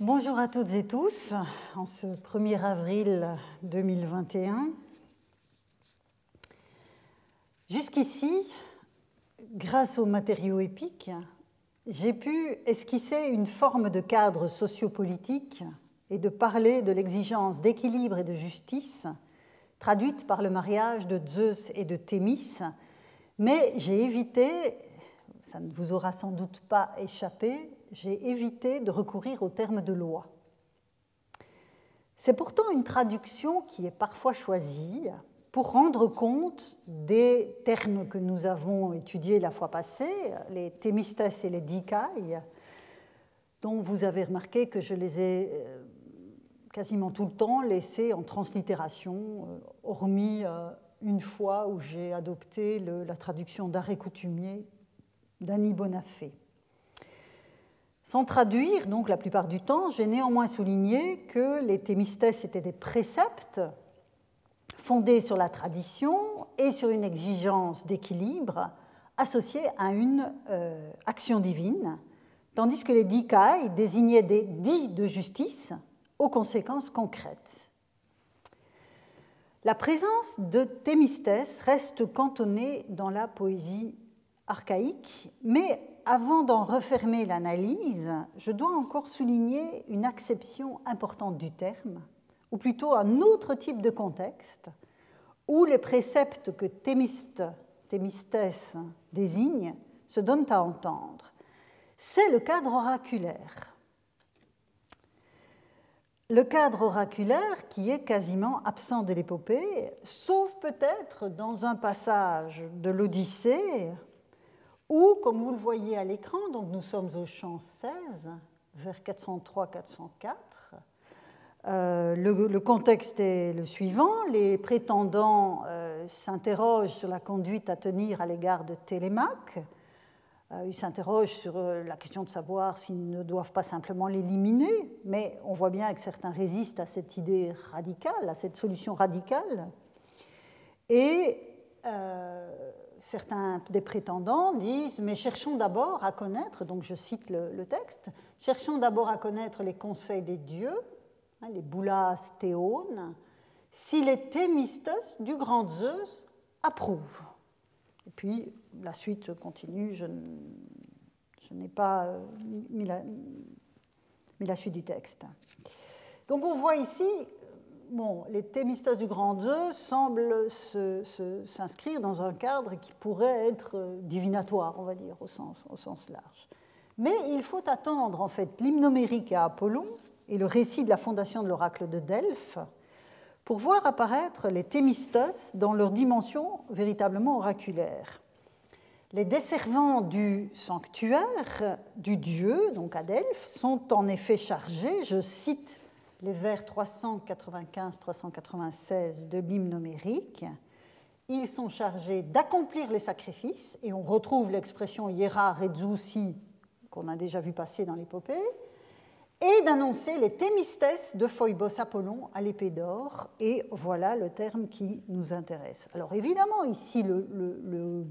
Bonjour à toutes et tous, en ce 1er avril 2021. Jusqu'ici, grâce aux matériaux épiques, j'ai pu esquisser une forme de cadre sociopolitique et de parler de l'exigence d'équilibre et de justice traduite par le mariage de Zeus et de Thémis, mais j'ai évité, ça ne vous aura sans doute pas échappé, j'ai évité de recourir au terme de loi. C'est pourtant une traduction qui est parfois choisie pour rendre compte des termes que nous avons étudiés la fois passée, les thémistes et les dicailles, dont vous avez remarqué que je les ai euh, quasiment tout le temps laissés en translittération, euh, hormis euh, une fois où j'ai adopté la traduction d'arrêt coutumier d'Annie Bonafé. Sans traduire, donc la plupart du temps, j'ai néanmoins souligné que les thémistes étaient des préceptes fondés sur la tradition et sur une exigence d'équilibre associée à une euh, action divine, tandis que les dikai désignaient des dits de justice aux conséquences concrètes. La présence de Thémistès reste cantonnée dans la poésie archaïque, mais avant d'en refermer l'analyse, je dois encore souligner une acception importante du terme, ou plutôt un autre type de contexte, où les préceptes que Thémiste, Thémistès désigne se donnent à entendre. C'est le cadre oraculaire. Le cadre oraculaire qui est quasiment absent de l'épopée, sauf peut-être dans un passage de l'Odyssée, ou, comme vous le voyez à l'écran, donc nous sommes au champ 16, vers 403-404. Euh, le, contexte est le suivant. Les prétendants euh, s'interrogent sur la conduite à tenir à l'égard de Télémaque. Euh, ils s'interrogent sur la question de savoir s'ils ne doivent pas simplement l'éliminer, mais on voit bien que certains résistent à cette idée radicale, à cette solution radicale. Et certains des prétendants disent, mais cherchons d'abord à connaître, donc je cite le, texte, cherchons d'abord à connaître les conseils des dieux, hein, les boulas théones, si les thémistes du grand Zeus approuvent. Et puis la suite continue, je, n'ai pas euh, mis la suite du texte. Donc on voit ici bon, les thémistas du grand Zeus semblent s'inscrire dans un cadre qui pourrait être euh, divinatoire, on va dire, au sens, au sens large. Mais il faut attendre, en fait, l'hymnomérique à Apollon et le récit de la fondation de l'oracle de Delphes pour voir apparaître les thémistas dans leur dimension véritablement oraculaire. Les desservants du sanctuaire du dieu, donc à Delphes, sont en effet chargés, je cite les vers 395-396 de l'hymne numérique. Ils sont chargés d'accomplir les sacrifices, et on retrouve l'expression hiera redzusi qu'on a déjà vu passer dans l'épopée, et d'annoncer les thémistes de Phoibos Apollon à l'épée d'or, et voilà le terme qui nous intéresse. Alors évidemment, ici, le, le,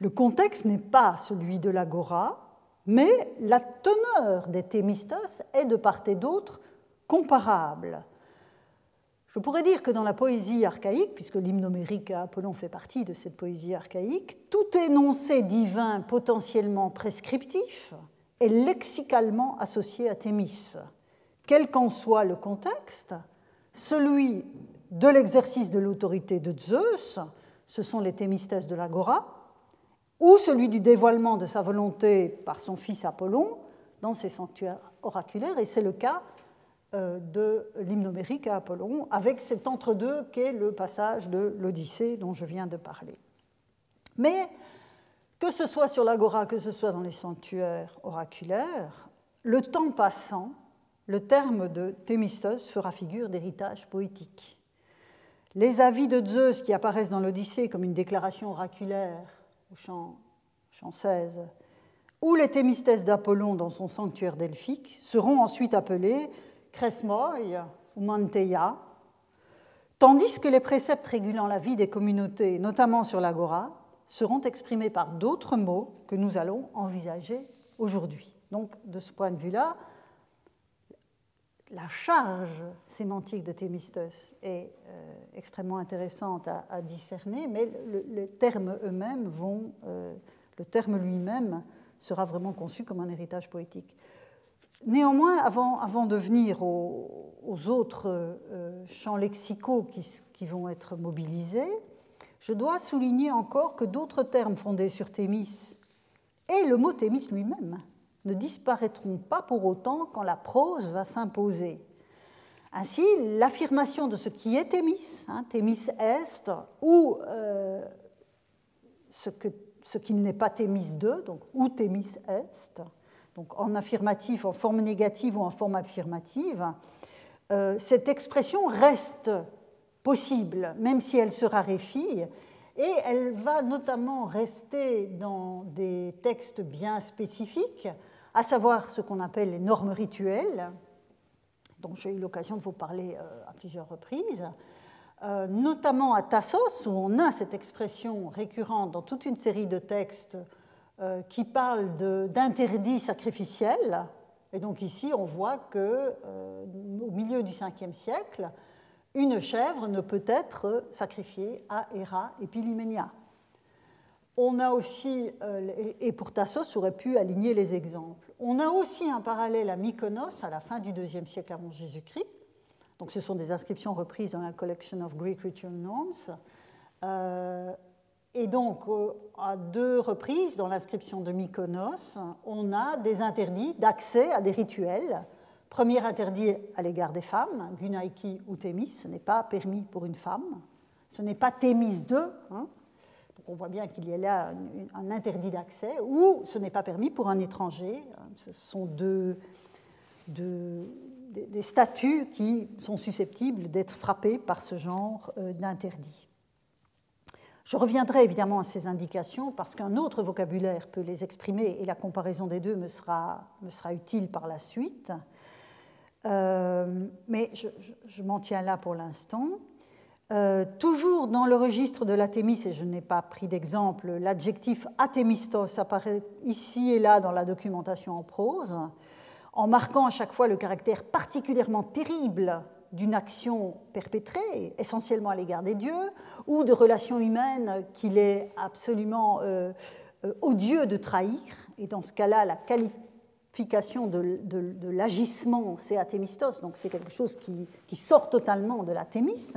le contexte n'est pas celui de l'agora, mais la teneur des thémistos est de part et d'autre comparable. Je pourrais dire que dans la poésie archaïque, puisque l'hymnomérique à Apollon fait partie de cette poésie archaïque, tout énoncé divin potentiellement prescriptif est lexicalement associé à Thémis. Quel qu'en soit le contexte, celui de l'exercice de l'autorité de Zeus, ce sont les thémistès de l'agora, ou celui du dévoilement de sa volonté par son fils Apollon dans ses sanctuaires oraculaires, et c'est le cas euh, de l'hymnomérique à Apollon, avec cet entre-deux qu'est le passage de l'Odyssée dont je viens de parler. Mais que ce soit sur l'agora, que ce soit dans les sanctuaires oraculaires, le temps passant, le terme de Thémistos fera figure d'héritage poétique. Les avis de Zeus qui apparaissent dans l'Odyssée comme une déclaration oraculaire au chant, chant 16, ou les Thémistès d'Apollon dans son sanctuaire delphique seront ensuite appelés Cresmoy ou Manteia, tandis que les préceptes régulant la vie des communautés, notamment sur l'agora, seront exprimés par d'autres mots que nous allons envisager aujourd'hui. Donc, de ce point de vue-là, la charge sémantique de Thémistos est euh, extrêmement intéressante à, discerner, mais euh, le terme lui-même sera vraiment conçu comme un héritage poétique. Néanmoins, avant, de venir aux, autres euh, champs lexicaux qui, vont être mobilisés, je dois souligner encore que d'autres termes fondés sur Thémis et le mot Thémis lui-même ne disparaîtront pas pour autant quand la prose va s'imposer. Ainsi, l'affirmation de ce qui est Thémis, hein, Thémis est, ou euh, ce, qui n'est pas Thémis 2, donc ou Thémis est, donc en affirmatif, en forme négative ou en forme affirmative, euh, cette expression reste possible, même si elle se raréfie, et elle va notamment rester dans des textes bien spécifiques, à savoir ce qu'on appelle les normes rituelles, dont j'ai eu l'occasion de vous parler euh, à plusieurs reprises, euh, notamment à Tassos, où on a cette expression récurrente dans toute une série de textes euh, qui parlent d'interdits sacrificiels. Et donc ici, on voit que au milieu du 5e siècle, une chèvre ne peut être sacrifiée à Héra et Pilyménia. On a aussi, et pour Tassos, j'aurais pu aligner les exemples. On a aussi un parallèle à Mykonos à la fin du IIe siècle avant Jésus-Christ. Donc, ce sont des inscriptions reprises dans la Collection of Greek Ritual Norms. Euh, et donc, euh, à deux reprises dans l'inscription de Mykonos, on a des interdits d'accès à des rituels. Premier interdit à l'égard des femmes, Gunaiki ou Thémis, ce n'est pas permis pour une femme. Ce n'est pas Thémis 2, on voit bien qu'il y a là un interdit d'accès, ou ce n'est pas permis pour un étranger. Ce sont deux, des statuts qui sont susceptibles d'être frappés par ce genre euh, d'interdit. Je reviendrai évidemment à ces indications parce qu'un autre vocabulaire peut les exprimer et la comparaison des deux me sera, utile par la suite. Euh, mais je m'en tiens là pour l'instant. Euh, toujours dans le registre de l'athémis, et je n'ai pas pris d'exemple, l'adjectif athémistos apparaît ici et là dans la documentation en prose, en marquant à chaque fois le caractère particulièrement terrible d'une action perpétrée, essentiellement à l'égard des dieux, ou de relations humaines qu'il est absolument euh, euh, odieux de trahir. Et dans ce cas-là, la qualification de, l'agissement, c'est athémistos, donc c'est quelque chose qui, qui, sort totalement de l'athémis.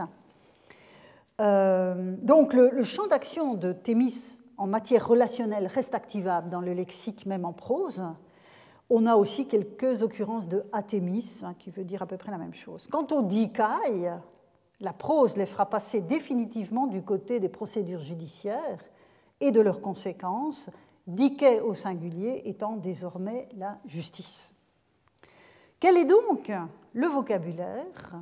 Euh, donc le, champ d'action de Thémis en matière relationnelle reste activable dans le lexique, même en prose. On a aussi quelques occurrences de athémis, hein, qui veut dire à peu près la même chose. Quant aux dikai, la prose les fera passer définitivement du côté des procédures judiciaires et de leurs conséquences, dikai au singulier étant désormais la justice. Quel est donc le vocabulaire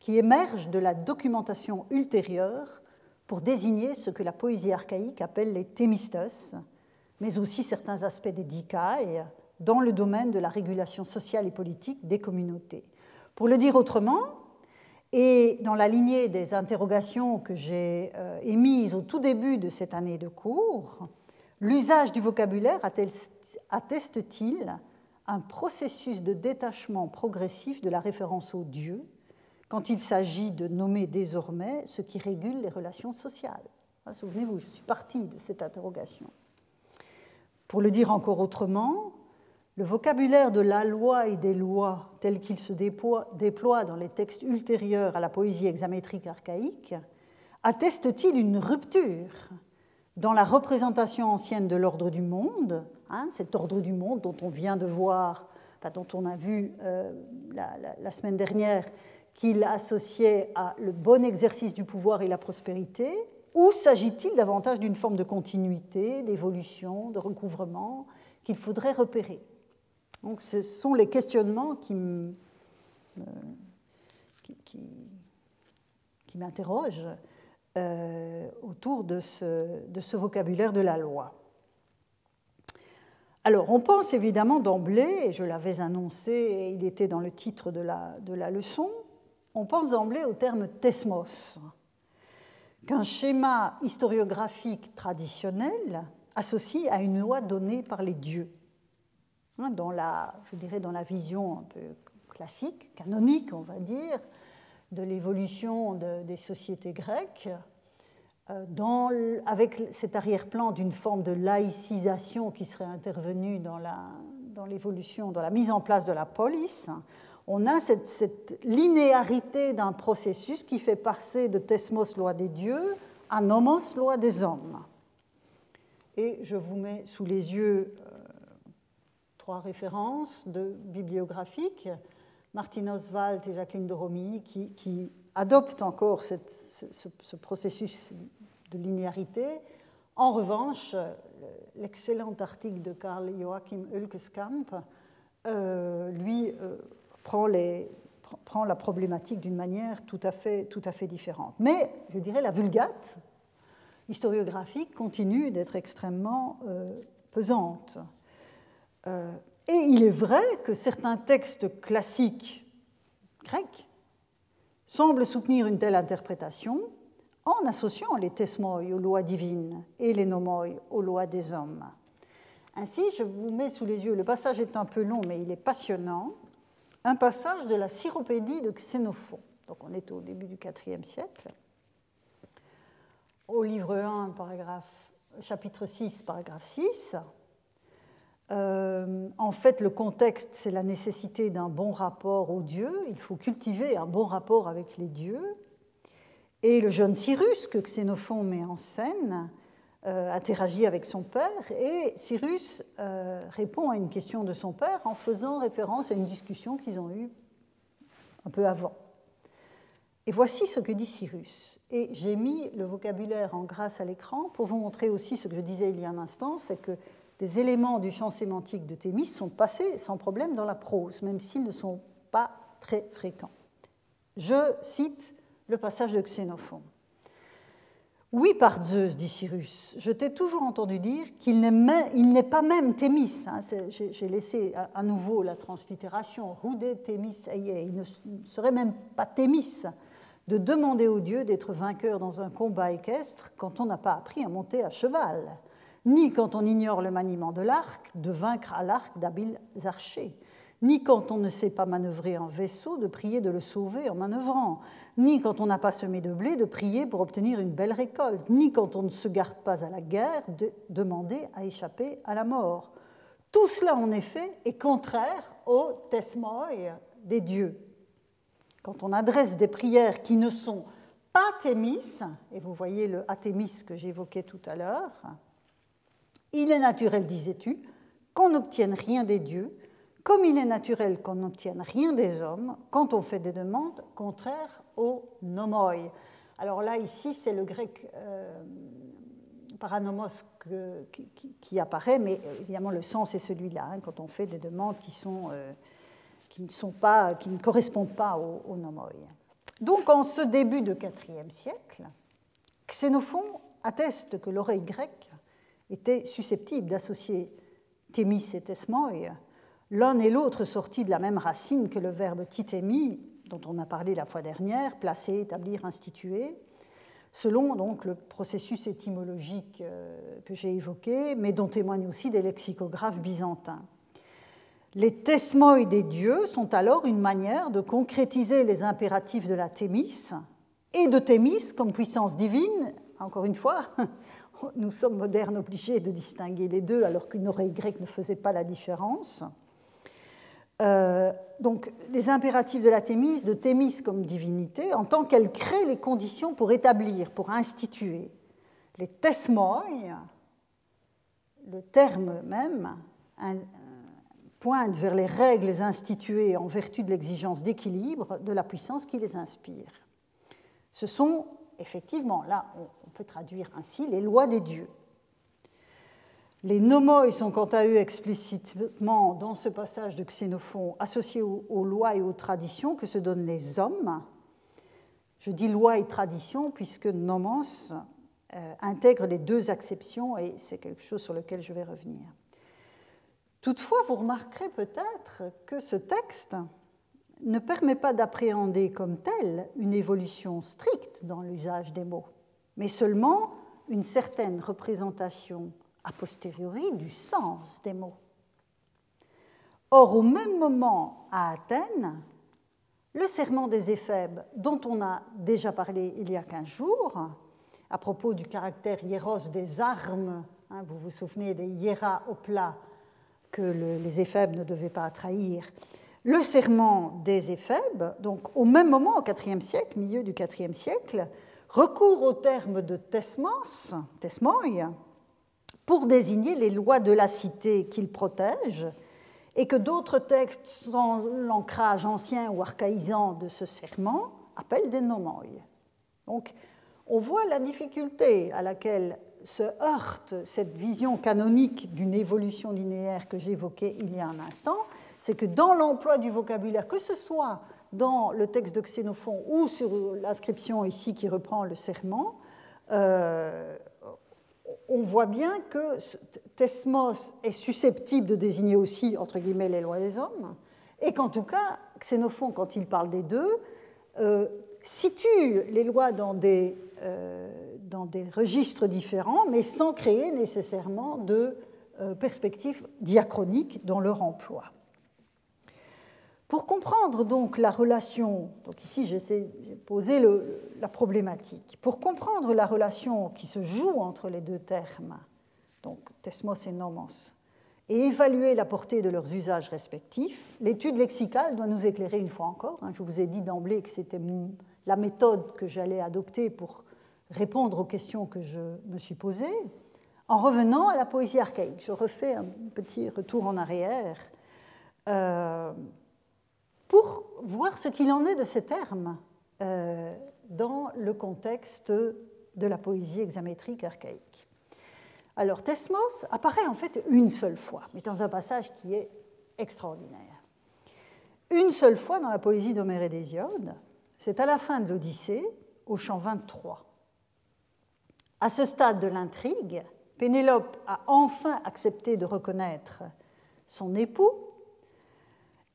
qui émergent de la documentation ultérieure pour désigner ce que la poésie archaïque appelle les thémistos, mais aussi certains aspects des dikai dans le domaine de la régulation sociale et politique des communautés. Pour le dire autrement, et dans la lignée des interrogations que j'ai euh, émises au tout début de cette année de cours, l'usage du vocabulaire atteste-t-il un processus de détachement progressif de la référence au Dieu quand il s'agit de nommer désormais ce qui régule les relations sociales? Ah, souvenez-vous, je suis partie de cette interrogation. Pour le dire encore autrement, le vocabulaire de la loi et des lois tel qu'il se déploie, dans les textes ultérieurs à la poésie hexamétrique archaïque atteste-t-il une rupture dans la représentation ancienne de l'ordre du monde, hein, cet ordre du monde dont on vient de voir, dont on a vu euh, la, semaine dernière qu'il associait à le bon exercice du pouvoir et la prospérité, ou s'agit-il davantage d'une forme de continuité, d'évolution, de recouvrement qu'il faudrait repérer? Donc ce sont les questionnements qui, m'interrogent euh, autour de ce, vocabulaire de la loi. Alors, on pense évidemment d'emblée, et je l'avais annoncé, il était dans le titre de la, de la leçon, on pense d'emblée au terme tesmos, qu'un schéma historiographique traditionnel associe à une loi donnée par les dieux. Hein, dans la, je dirais dans la vision un peu classique, canonique, on va dire, de l'évolution des sociétés grecques, euh, dans, avec cet arrière-plan d'une forme de laïcisation qui serait intervenue dans l'évolution, dans, la mise en place de la police, on a cette, cette linéarité d'un processus qui fait passer de Thesmos, loi des dieux, à Nomos, loi des hommes. Et je vous mets sous les yeux euh, trois références de bibliographiques, Martine Oswald et Jacqueline de Romilly, qui, adoptent encore ce, processus de linéarité. En revanche, l'excellent article de Karl Joachim Ulkeskamp, euh, lui, euh, prend, la problématique d'une manière tout à, fait, tout à fait différente. Mais, je dirais, la vulgate historiographique continue d'être extrêmement euh, pesante. Euh, et il est vrai que certains textes classiques grecs semblent soutenir une telle interprétation en associant les tesmoi aux lois divines et les nomoi aux lois des hommes. Ainsi, je vous mets sous les yeux, le passage est un peu long, mais il est passionnant, un passage de la Syropédie de Xénophon. Donc on est au début du IVe siècle. Au livre 1, paragraphe, chapitre 6, paragraphe 6. Euh, en fait, le contexte, c'est la nécessité d'un bon rapport aux dieux. Il faut cultiver un bon rapport avec les dieux. Et le jeune Cyrus, que Xénophon met en scène, euh, interagit avec son père. Et Cyrus euh, répond à une question de son père en faisant référence à une discussion qu'ils ont eue un peu avant. Et voici ce que dit Cyrus. Et j'ai mis le vocabulaire en grâce à l'écran pour vous montrer aussi ce que je disais il y a un instant, c'est que des éléments du champ sémantique de Thémis sont passés sans problème dans la prose, même s'ils ne sont pas très fréquents. Je cite le passage de Xénophon. Oui, par Zeus, dit Cyrus, je t'ai toujours entendu dire qu'il n'est pas même Thémis. Hein, j'ai laissé à nouveau la translittération. Rude Thémis Il ne serait même pas Thémis de demander aux dieux d'être vainqueur dans un combat équestre quand on n'a pas appris à monter à cheval ni quand on ignore le maniement de l'arc, de vaincre à l'arc d'habiles archers, ni quand on ne sait pas manœuvrer un vaisseau, de prier de le sauver en manœuvrant, ni quand on n'a pas semé de blé, de prier pour obtenir une belle récolte, ni quand on ne se garde pas à la guerre, de demander à échapper à la mort. Tout cela, en effet, est contraire au tesmoi des dieux. Quand on adresse des prières qui ne sont pas thémis, et vous voyez le athémis que j'évoquais tout à l'heure, il est naturel, disais-tu, qu'on n'obtienne rien des dieux, comme il est naturel qu'on n'obtienne rien des hommes quand on fait des demandes contraires au nomoi. Alors là, ici, c'est le grec euh, paranomos qui, apparaît, mais évidemment, le sens est celui-là, hein, quand on fait des demandes qui, euh, ne correspondent pas au, au nomoi. Donc, en ce début de IVe siècle, Xénophon atteste que l'oreille grecque étaient susceptibles d'associer thémis et tesmoi, l'un et l'autre sortis de la même racine que le verbe titémi, dont on a parlé la fois dernière, placer, établir, instituer, selon donc le processus étymologique euh, que j'ai évoqué, mais dont témoignent aussi des lexicographes byzantins. Les tesmoi des dieux sont alors une manière de concrétiser les impératifs de la thémis et de thémis comme puissance divine, encore une fois, nous sommes modernes obligés de distinguer les deux alors qu'une oreille grecque ne faisait pas la différence. Euh, donc, les impératifs de la Thémis, de Thémis comme divinité, en tant qu'elle crée les conditions pour établir, pour instituer. Les tesmoi, le terme même, pointe vers les règles instituées en vertu de l'exigence d'équilibre de la puissance qui les inspire. Ce sont effectivement, là, on traduire ainsi les lois des dieux. Les nomoi sont quant à eux explicitement dans ce passage de Xénophon associés aux, lois et aux traditions que se donnent les hommes. Je dis loi et tradition puisque nomos euh, intègre les deux acceptions et c'est quelque chose sur lequel je vais revenir. Toutefois, vous remarquerez peut-être que ce texte ne permet pas d'appréhender comme tel une évolution stricte dans l'usage des mots, mais seulement une certaine représentation a posteriori du sens des mots. Or, au même moment, à Athènes, le serment des éphèbes, dont on a déjà parlé il y a 15 jours, à propos du caractère hiéros des armes, hein, vous vous souvenez des hiéras au plat que les éphèbes ne devaient pas trahir, le serment des éphèbes, donc au même moment, au IVe siècle, milieu du IVe siècle, recourt au terme de tesmos, tesmoi, pour désigner les lois de la cité qu'il protège, et que d'autres textes sans l'ancrage ancien ou archaïsant de ce serment appellent des nomoi. Donc, on voit la difficulté à laquelle se heurte cette vision canonique d'une évolution linéaire que j'évoquais il y a un instant, c'est que dans l'emploi du vocabulaire, que ce soit dans le texte de Xénophon ou sur l'inscription ici qui reprend le serment, euh, on voit bien que Thesmos est susceptible de désigner aussi, entre guillemets, les lois des hommes, et qu'en tout cas, Xénophon, quand il parle des deux, euh, situe les lois dans des, euh, dans des registres différents, mais sans créer nécessairement de perspectives diachroniques dans leur emploi. Pour comprendre donc la relation, donc ici j'ai posé la problématique, pour comprendre la relation qui se joue entre les deux termes, donc tesmos et nomos, et évaluer la portée de leurs usages respectifs, l'étude lexicale doit nous éclairer une fois encore. Hein. Je vous ai dit d'emblée que c'était la méthode que j'allais adopter pour répondre aux questions que je me suis posées. En revenant à la poésie archaïque, je refais un petit retour en arrière. Euh, pour voir ce qu'il en est de ces termes euh, dans le contexte de la poésie hexamétrique archaïque. Alors, Thesmos apparaît en fait une seule fois, mais dans un passage qui est extraordinaire. Une seule fois dans la poésie d'Homère et d'Hésiode, c'est à la fin de l'Odyssée, au chant 23. À ce stade de l'intrigue, Pénélope a enfin accepté de reconnaître son époux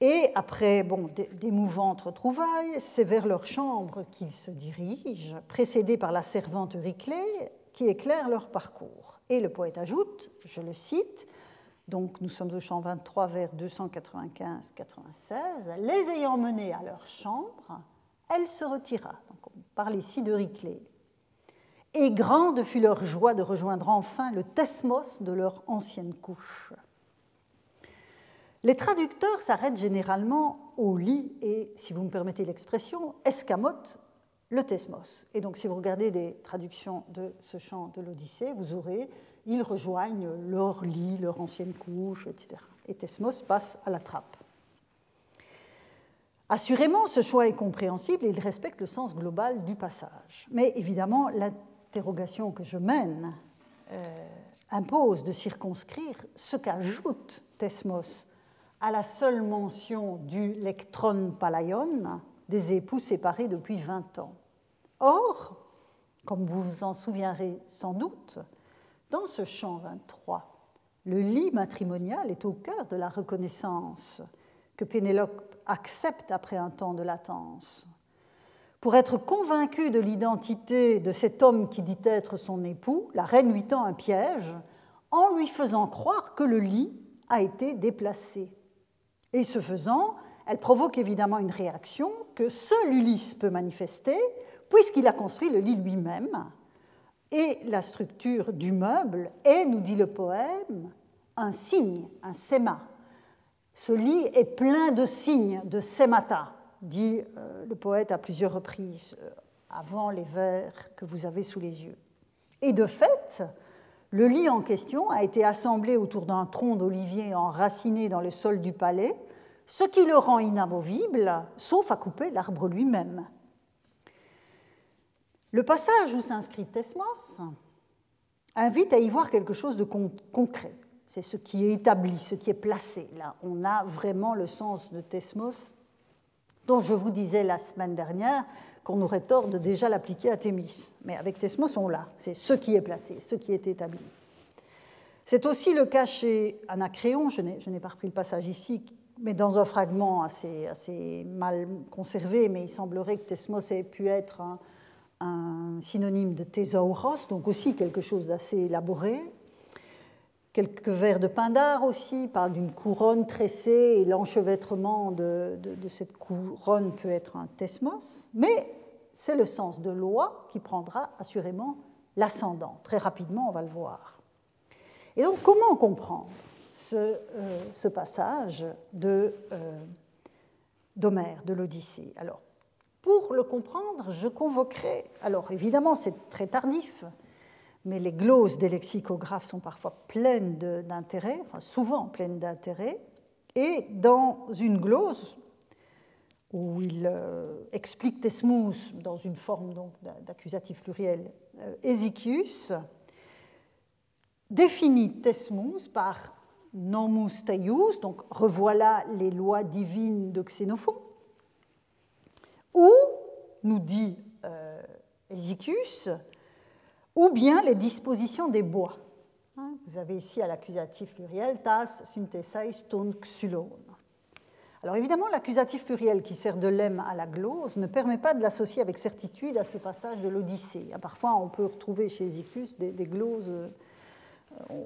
et après d'émouvantes retrouvailles, c'est vers leur chambre qu'ils se dirigent, précédés par la servante Riclée, qui éclaire leur parcours. Et le poète ajoute, je le cite, donc nous sommes au champ 23 vers 295-96, les ayant menés à leur chambre, elle se retira. Donc on parle ici de Riclée. Et grande fut leur joie de rejoindre enfin le thesmos de leur ancienne couche. Les traducteurs s'arrêtent généralement au lit et, si vous me permettez l'expression, escamotent le thesmos. Et donc, si vous regardez des traductions de ce chant de l'Odyssée, vous aurez ils rejoignent leur lit, leur ancienne couche, etc. Et thesmos passe à la trappe. Assurément, ce choix est compréhensible et il respecte le sens global du passage. Mais évidemment, l'interrogation que je mène euh, impose de circonscrire ce qu'ajoute Thesmos à la seule mention du lectron palaion, des époux séparés depuis 20 ans. Or, comme vous vous en souviendrez sans doute, dans ce chant 23, le lit matrimonial est au cœur de la reconnaissance que Pénélope accepte après un temps de latence. Pour être convaincue de l'identité de cet homme qui dit être son époux, la reine lui tend un piège en lui faisant croire que le lit a été déplacé. Et ce faisant, elle provoque évidemment une réaction que seul Ulysse peut manifester, puisqu'il a construit le lit lui-même. Et la structure du meuble est, nous dit le poème, un signe, un séma. Ce lit est plein de signes, de sémata, dit euh, le poète à plusieurs reprises, euh, avant les vers que vous avez sous les yeux. Et de fait, le lit en question a été assemblé autour d'un tronc d'olivier enraciné dans le sol du palais, ce qui le rend inamovible, sauf à couper l'arbre lui-même. Le passage où s'inscrit Thesmos invite à y voir quelque chose de concret. C'est ce qui est établi, ce qui est placé. Là, on a vraiment le sens de Thesmos, dont je vous disais la semaine dernière qu'on aurait tort de déjà l'appliquer à Thémis. Mais avec Thesmos, on l'a. C'est ce qui est placé, ce qui est établi. C'est aussi le cas chez Anacréon, je n'ai pas repris le passage ici, mais dans un fragment assez, assez, mal conservé, mais il semblerait que Thesmos ait pu être un, synonyme de thésauros, donc aussi quelque chose d'assez élaboré. Quelques vers de Pindar aussi parlent d'une couronne tressée et l'enchevêtrement de, cette couronne peut être un tesmos, mais c'est le sens de loi qui prendra assurément l'ascendant. Très rapidement, on va le voir. Et donc, comment comprendre ce, euh, passage de, euh, d'Homère, de l'Odyssée. Alors, pour le comprendre, je convoquerai, alors évidemment c'est très tardif, mais les glosses des lexicographes sont parfois pleines d'intérêt, souvent pleines d'intérêt, et dans une glose où il euh, explique Tesmus dans une forme d'accusatif pluriel, euh, définit Tesmus par nomus teius, donc revoilà les lois divines de Xénophon, ou, nous dit euh, ou bien les dispositions des bois. Hein, vous avez ici à l'accusatif pluriel tas synthesais ton xulon. Alors évidemment, l'accusatif pluriel qui sert de lemme à la glose ne permet pas de l'associer avec certitude à ce passage de l'Odyssée. Parfois, on peut retrouver chez Zicus des, gloses.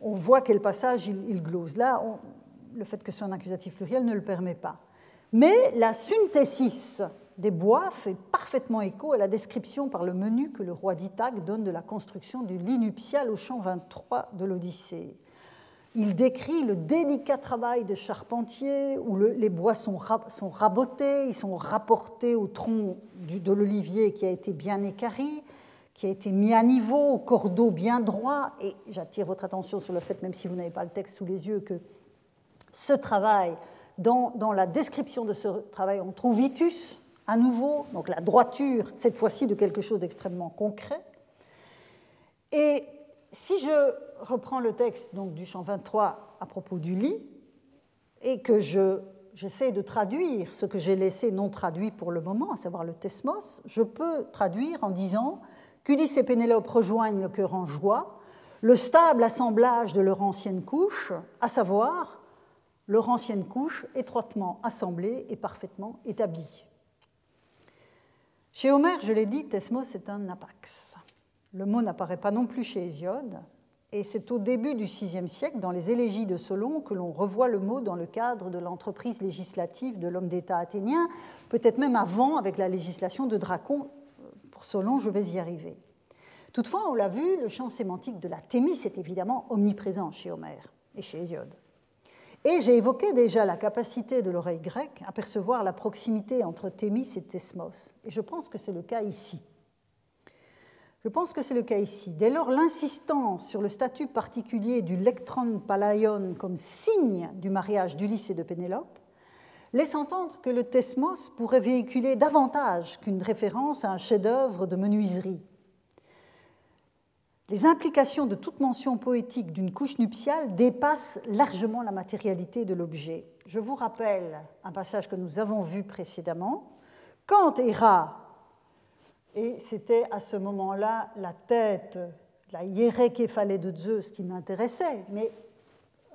On voit quel passage il, glose. Là, le fait que ce soit un accusatif pluriel ne le permet pas. Mais la synthesis des bois fait parfaitement écho à la description par le menu que le roi d'Ithaque donne de la construction du lit nuptial au champ 23 de l'Odyssée. Il décrit le délicat travail de charpentier où les bois sont, rabotés, ils sont rapportés au tronc de l'olivier qui a été bien écarri, qui a été mis à niveau, au cordeau bien droit. Et j'attire votre attention sur le fait, même si vous n'avez pas le texte sous les yeux, que ce travail, dans, la description de ce travail, on trouve itus, à nouveau, donc la droiture, cette fois-ci de quelque chose d'extrêmement concret. Et si je reprends le texte donc, du champ 23 à propos du lit, et que je, j'essaie de traduire ce que j'ai laissé non traduit pour le moment, à savoir le tesmos, je peux traduire en disant qu'Ulysse et Pénélope rejoignent le cœur en joie, le stable assemblage de leur ancienne couche, à savoir leur ancienne couche étroitement assemblée et parfaitement établie. Chez Homère, je l'ai dit, Thesmos est un apax. Le mot n'apparaît pas non plus chez Hésiode, et c'est au début du VIe siècle, dans les élégies de Solon, que l'on revoit le mot dans le cadre de l'entreprise législative de l'homme d'État athénien, peut-être même avant avec la législation de Dracon. Pour Solon, je vais y arriver. Toutefois, on l'a vu, le champ sémantique de la thémis est évidemment omniprésent chez Homère et chez Hésiode. Et j'ai évoqué déjà la capacité de l'oreille grecque à percevoir la proximité entre Thémis et Thesmos. Et je pense que c'est le cas ici. Je pense que c'est le cas ici. Dès lors, l'insistance sur le statut particulier du lectron palaion comme signe du mariage d'Ulysse et de Pénélope laisse entendre que le Thesmos pourrait véhiculer davantage qu'une référence à un chef-d'œuvre de menuiserie les implications de toute mention poétique d'une couche nuptiale dépassent largement la matérialité de l'objet. Je vous rappelle un passage que nous avons vu précédemment. Quand Héra, et c'était à ce moment-là la tête, la hiérécéphalée de Zeus qui m'intéressait, mais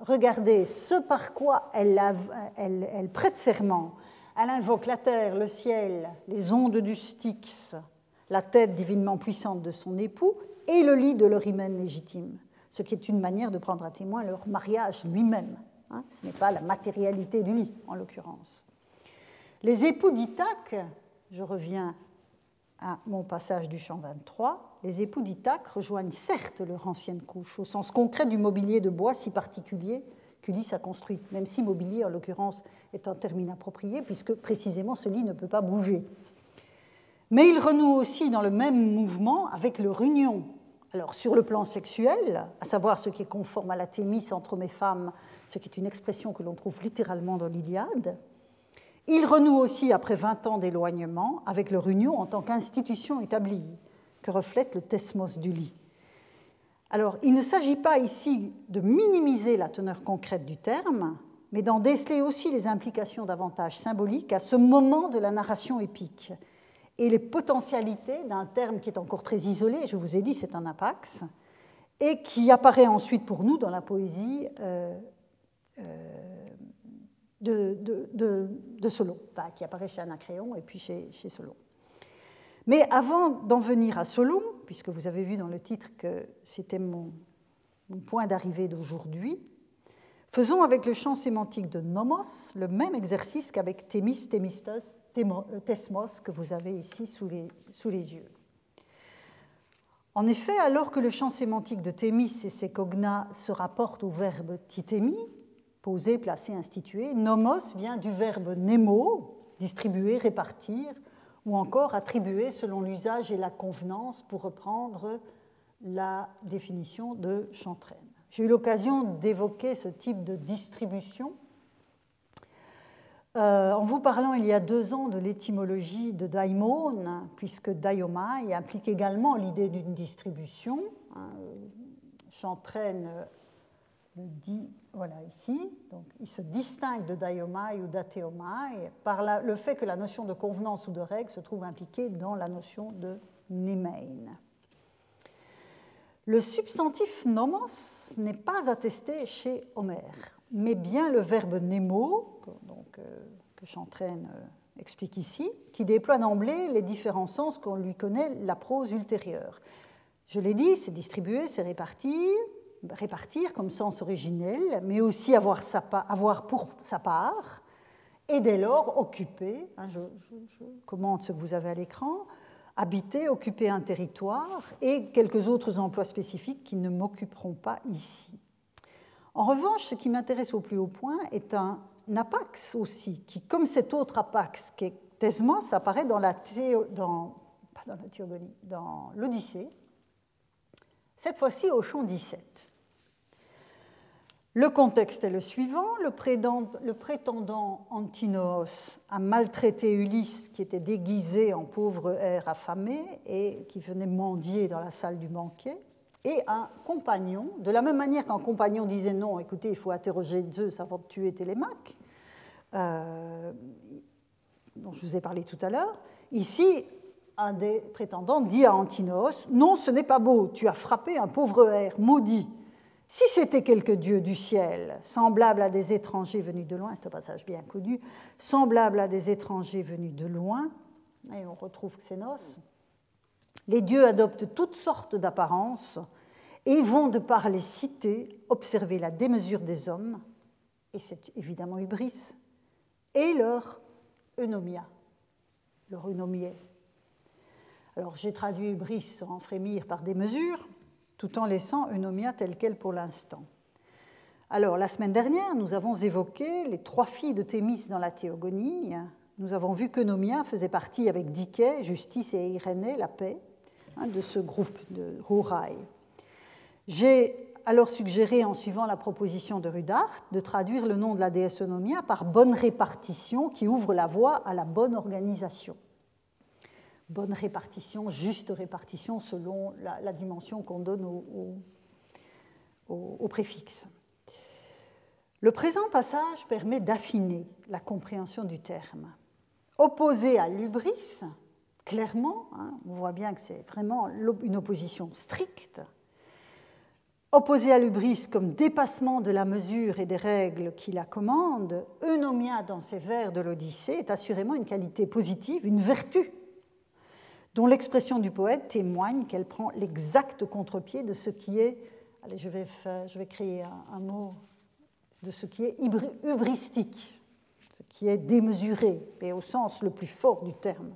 regardez ce par quoi elle, prête serment. Elle invoque la terre, le ciel, les ondes du Styx, la tête divinement puissante de son époux, et le lit de leur hymen légitime, ce qui est une manière de prendre à témoin leur mariage lui-même. Hein. ce n'est pas la matérialité du lit, en l'occurrence. Les époux d'Ithaque, je reviens à mon passage du champ 23, les époux d'Ithaque rejoignent certes leur ancienne couche, au sens concret du mobilier de bois si particulier qu'Ulysse a construit, même si mobilier, en l'occurrence, est un terme inapproprié, puisque précisément ce lit ne peut pas bouger. Mais il renoue aussi dans le même mouvement avec leur union. Alors sur le plan sexuel, à savoir ce qui est conforme à la thémis entre hommes et femmes, ce qui est une expression que l'on trouve littéralement dans l'Iliade, il renoue aussi après 20 ans d'éloignement avec leur union en tant qu'institution établie, que reflète le tesmos du lit. Alors, il ne s'agit pas ici de minimiser la teneur concrète du terme, mais d'en déceler aussi les implications davantage symboliques à ce moment de la narration épique, et les potentialités d'un terme qui est encore très isolé, je vous ai dit c'est un apax, et qui apparaît ensuite pour nous dans la poésie euh, euh, de, de, de, Solon, qui apparaît chez Anacréon et puis chez, chez Solon. Mais avant d'en venir à Solon, puisque vous avez vu dans le titre que c'était mon, point d'arrivée d'aujourd'hui, faisons avec le champ sémantique de nomos le même exercice qu'avec thémis, thémistos, tesmos que vous avez ici sous les, sous les yeux. En effet, alors que le champ sémantique de thémis et ses cognas se rapporte au verbe titémi, poser, placer, instituer, nomos vient du verbe nemo, distribuer, répartir, ou encore attribuer selon l'usage et la convenance, pour reprendre la définition de Chantraine. J'ai eu l'occasion d'évoquer ce type de distribution euh, en vous parlant il y a deux ans de l'étymologie de daimon, puisque daimai implique également l'idée d'une distribution. Hein, Chantraine le dit voilà, ici. Donc, il se distingue de daiomai ou d'ateomai par le fait que la notion de convenance ou de règle se trouve impliquée dans la notion de nemein. Le substantif nomos n'est pas attesté chez Homère, mais bien le verbe nemo, donc, euh, que Chantraine euh, explique ici, qui déploie d'emblée les différents sens qu'on lui connaît la prose ultérieure. Je l'ai dit, c'est distribuer, c'est répartir, répartir comme sens originel, mais aussi avoir, pour sa part, et dès lors occuper, hein, je, je, commente ce que vous avez à l'écran, habiter, occuper un territoire et quelques autres emplois spécifiques qui ne m'occuperont pas ici. En revanche, ce qui m'intéresse au plus haut point est un apax aussi, qui, comme cet autre apax qui est Thesmos, apparaît dans la, dans, dans théogonie, dans l'Odyssée, cette fois-ci au champ 17. Le contexte est le suivant. Le prétendant Antinoos a maltraité Ulysse qui était déguisé en pauvre air affamé et qui venait mendier dans la salle du banquet. Et un compagnon, de la même manière qu'un compagnon disait non, écoutez, il faut interroger Zeus avant de tuer Télémaque, euh, dont je vous ai parlé tout à l'heure. Ici, un des prétendants dit à Antinoos Non, ce n'est pas beau, tu as frappé un pauvre air, maudit. Si c'était quelque dieu du ciel, semblable à des étrangers venus de loin, c'est un passage bien connu, semblable à des étrangers venus de loin, et on retrouve Xénos, les dieux adoptent toutes sortes d'apparences et vont, de par les cités, observer la démesure des hommes, et c'est évidemment Hubris, et leur eunomia, leur eunomier. Alors j'ai traduit Hubris en frémir par démesure, tout en laissant Eunomia telle qu'elle pour l'instant. Alors, la semaine dernière, nous avons évoqué les trois filles de Thémis dans la Théogonie. Nous avons vu qu'Eunomia faisait partie avec Dike, Justice et Irénée, la paix, hein, de ce groupe de Horai. J'ai alors suggéré, en suivant la proposition de Rudart, de traduire le nom de la déesse Eunomia par bonne répartition qui ouvre la voie à la bonne organisation bonne répartition, juste répartition selon la, dimension qu'on donne au, préfixe. Le présent passage permet d'affiner la compréhension du terme. Opposé à l'ubris, clairement, hein, on voit bien que c'est vraiment une opposition stricte, opposé à l'ubris comme dépassement de la mesure et des règles qui la commandent, eunomia dans ses vers de l'Odyssée est assurément une qualité positive, une vertu dont l'expression du poète témoigne qu'elle prend l'exact contre-pied de ce qui est, allez, je vais, je vais créer un, mot, de ce qui est hubristique, ce qui est démesuré, et au sens le plus fort du terme.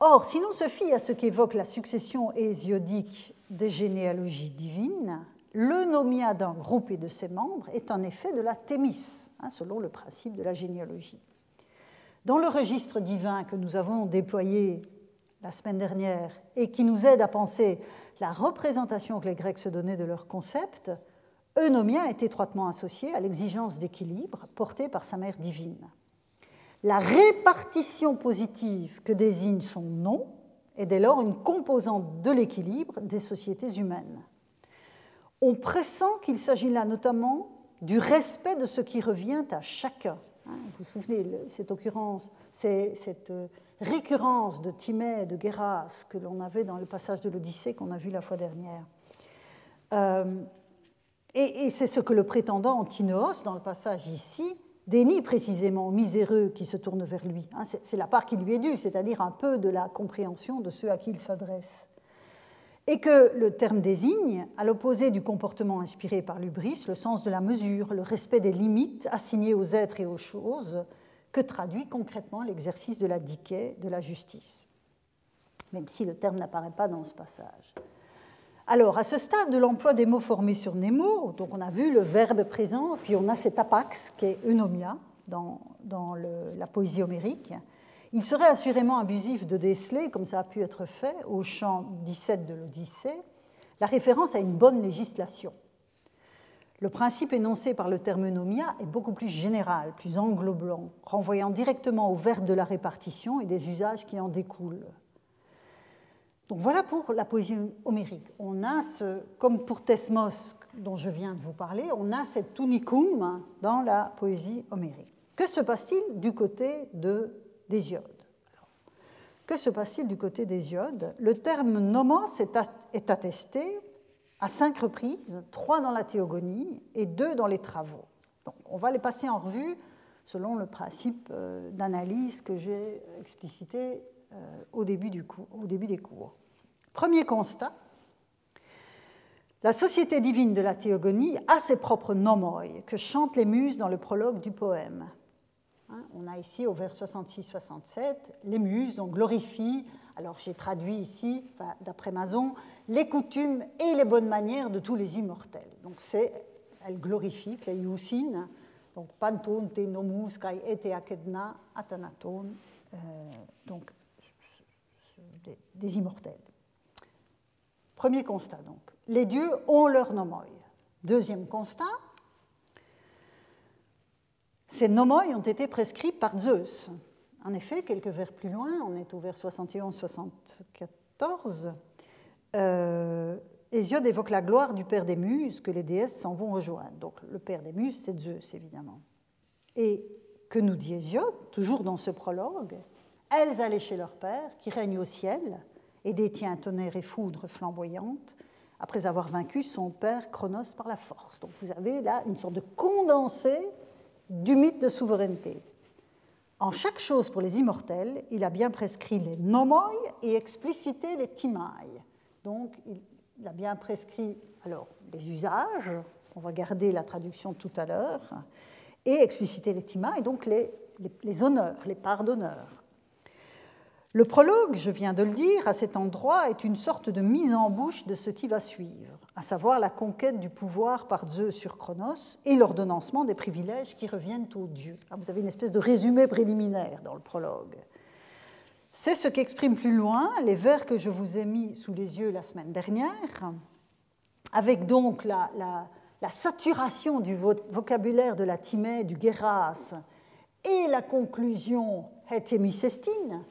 Or, si l'on se fie à ce qu'évoque la succession hésiodique des généalogies divines, le nomia d'un groupe et de ses membres est en effet de la thémis, hein, selon le principe de la généalogie. Dans le registre divin que nous avons déployé la semaine dernière et qui nous aide à penser la représentation que les Grecs se donnaient de leur concept, Eunomia est étroitement associé à l'exigence d'équilibre portée par sa mère divine. La répartition positive que désigne son nom est dès lors une composante de l'équilibre des sociétés humaines. On pressent qu'il s'agit là notamment du respect de ce qui revient à chacun. Hein, vous vous souvenez, cette occurrence, cette euh, récurrence de Timée et de Guéras que l'on avait dans le passage de l'Odyssée qu'on a vu la fois dernière. Euh, et, c'est ce que le prétendant Antinoos, dans le passage ici, dénie précisément aux miséreux qui se tournent vers lui. Hein, c'est la part qui lui est due, c'est-à-dire un peu de la compréhension de ceux à qui il s'adresse. Et que le terme désigne, à l'opposé du comportement inspiré par l'ubris, le sens de la mesure, le respect des limites assignées aux êtres et aux choses, que traduit concrètement l'exercice de la diquée de la justice, même si le terme n'apparaît pas dans ce passage. Alors, à ce stade de l'emploi des mots formés sur Nemo, donc on a vu le verbe présent, puis on a cet apax qui est eunomia dans la poésie homérique, il serait assurément abusif de déceler, comme ça a pu être fait au chant 17 de l'Odyssée, la référence à une bonne législation. Le principe énoncé par le terme nomia est beaucoup plus général, plus englobant, renvoyant directement au verbe de la répartition et des usages qui en découlent. Donc voilà pour la poésie homérique. On a ce, comme pour Thesmos dont je viens de vous parler, on a cet unicum dans la poésie homérique. Que se passe-t-il du côté de d'Hésiode. Que se passe-t-il du côté d'Hésiode Le terme nomos est attesté à cinq reprises, trois dans la théogonie et deux dans les travaux. On va les passer en revue selon le principe euh, d'analyse que j'ai explicité euh, au début, au début des cours. Premier constat, la société divine de la théogonie a ses propres nomoi que chantent les muses dans le prologue du poème. Hein, on a ici au vers 66-67 les muses, on glorifie, alors j'ai traduit ici, d'après Mazon, les coutumes et les bonnes manières de tous les immortels. Donc c'est, elle glorifie, Cléioussine, donc panton, te nomus, kai ete akedna, atanaton, euh, donc des, immortels. Premier constat donc, les dieux ont leur nomoi. Deuxième constat, ces nomoi ont été prescrits par Zeus. En effet, quelques vers plus loin, on est au vers 71-74, euh, Hésiode évoque la gloire du père des muses que les déesses s'en vont rejoindre. Donc le père des muses, c'est Zeus, évidemment. Et que nous dit Hésiode, toujours dans ce prologue Elles allaient chez leur père, qui règne au ciel, et détient tonnerre et foudre flamboyantes, après avoir vaincu son père Chronos par la force. Donc vous avez là une sorte de condensé du mythe de souveraineté. En chaque chose pour les immortels, il a bien prescrit les nomoi et explicité les timai. Donc, il a bien prescrit alors les usages, on va garder la traduction tout à l'heure, et expliciter les timai, donc les, les honneurs, les parts d'honneur. Le prologue, je viens de le dire, à cet endroit est une sorte de mise en bouche de ce qui va suivre, à savoir la conquête du pouvoir par Zeus sur Chronos et l'ordonnancement des privilèges qui reviennent aux dieux. Ah, vous avez une espèce de résumé préliminaire dans le prologue. C'est ce qu'expriment plus loin les vers que je vous ai mis sous les yeux la semaine dernière, avec donc la, saturation du vocabulaire de la Timée, du Guéras, et la conclusion Hétémicestine,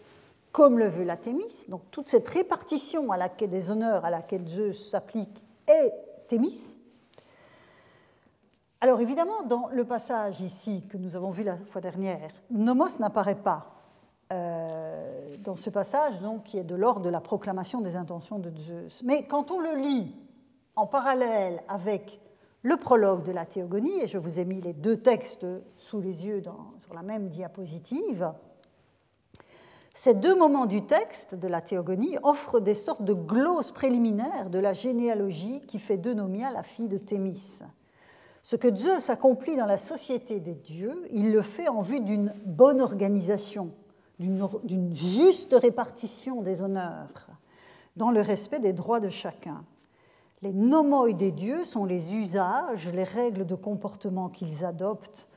comme le veut la Thémis. Donc toute cette répartition à laquelle, des honneurs à laquelle Zeus s'applique est Thémis. Alors évidemment, dans le passage ici que nous avons vu la fois dernière, nomos n'apparaît pas euh, dans ce passage, donc, qui est de l'ordre de la proclamation des intentions de Zeus. Mais quand on le lit en parallèle avec le prologue de la théogonie, et je vous ai mis les deux textes sous les yeux sur la même diapositive, ces deux moments du texte de la théogonie offrent des sortes de glosses préliminaires de la généalogie qui fait d'Eunomia la fille de Thémis. Ce que Zeus accomplit dans la société des dieux, il le fait en vue d'une bonne organisation, d'une juste répartition des honneurs, dans le respect des droits de chacun. Les nomoi des dieux sont les usages, les règles de comportement qu'ils adoptent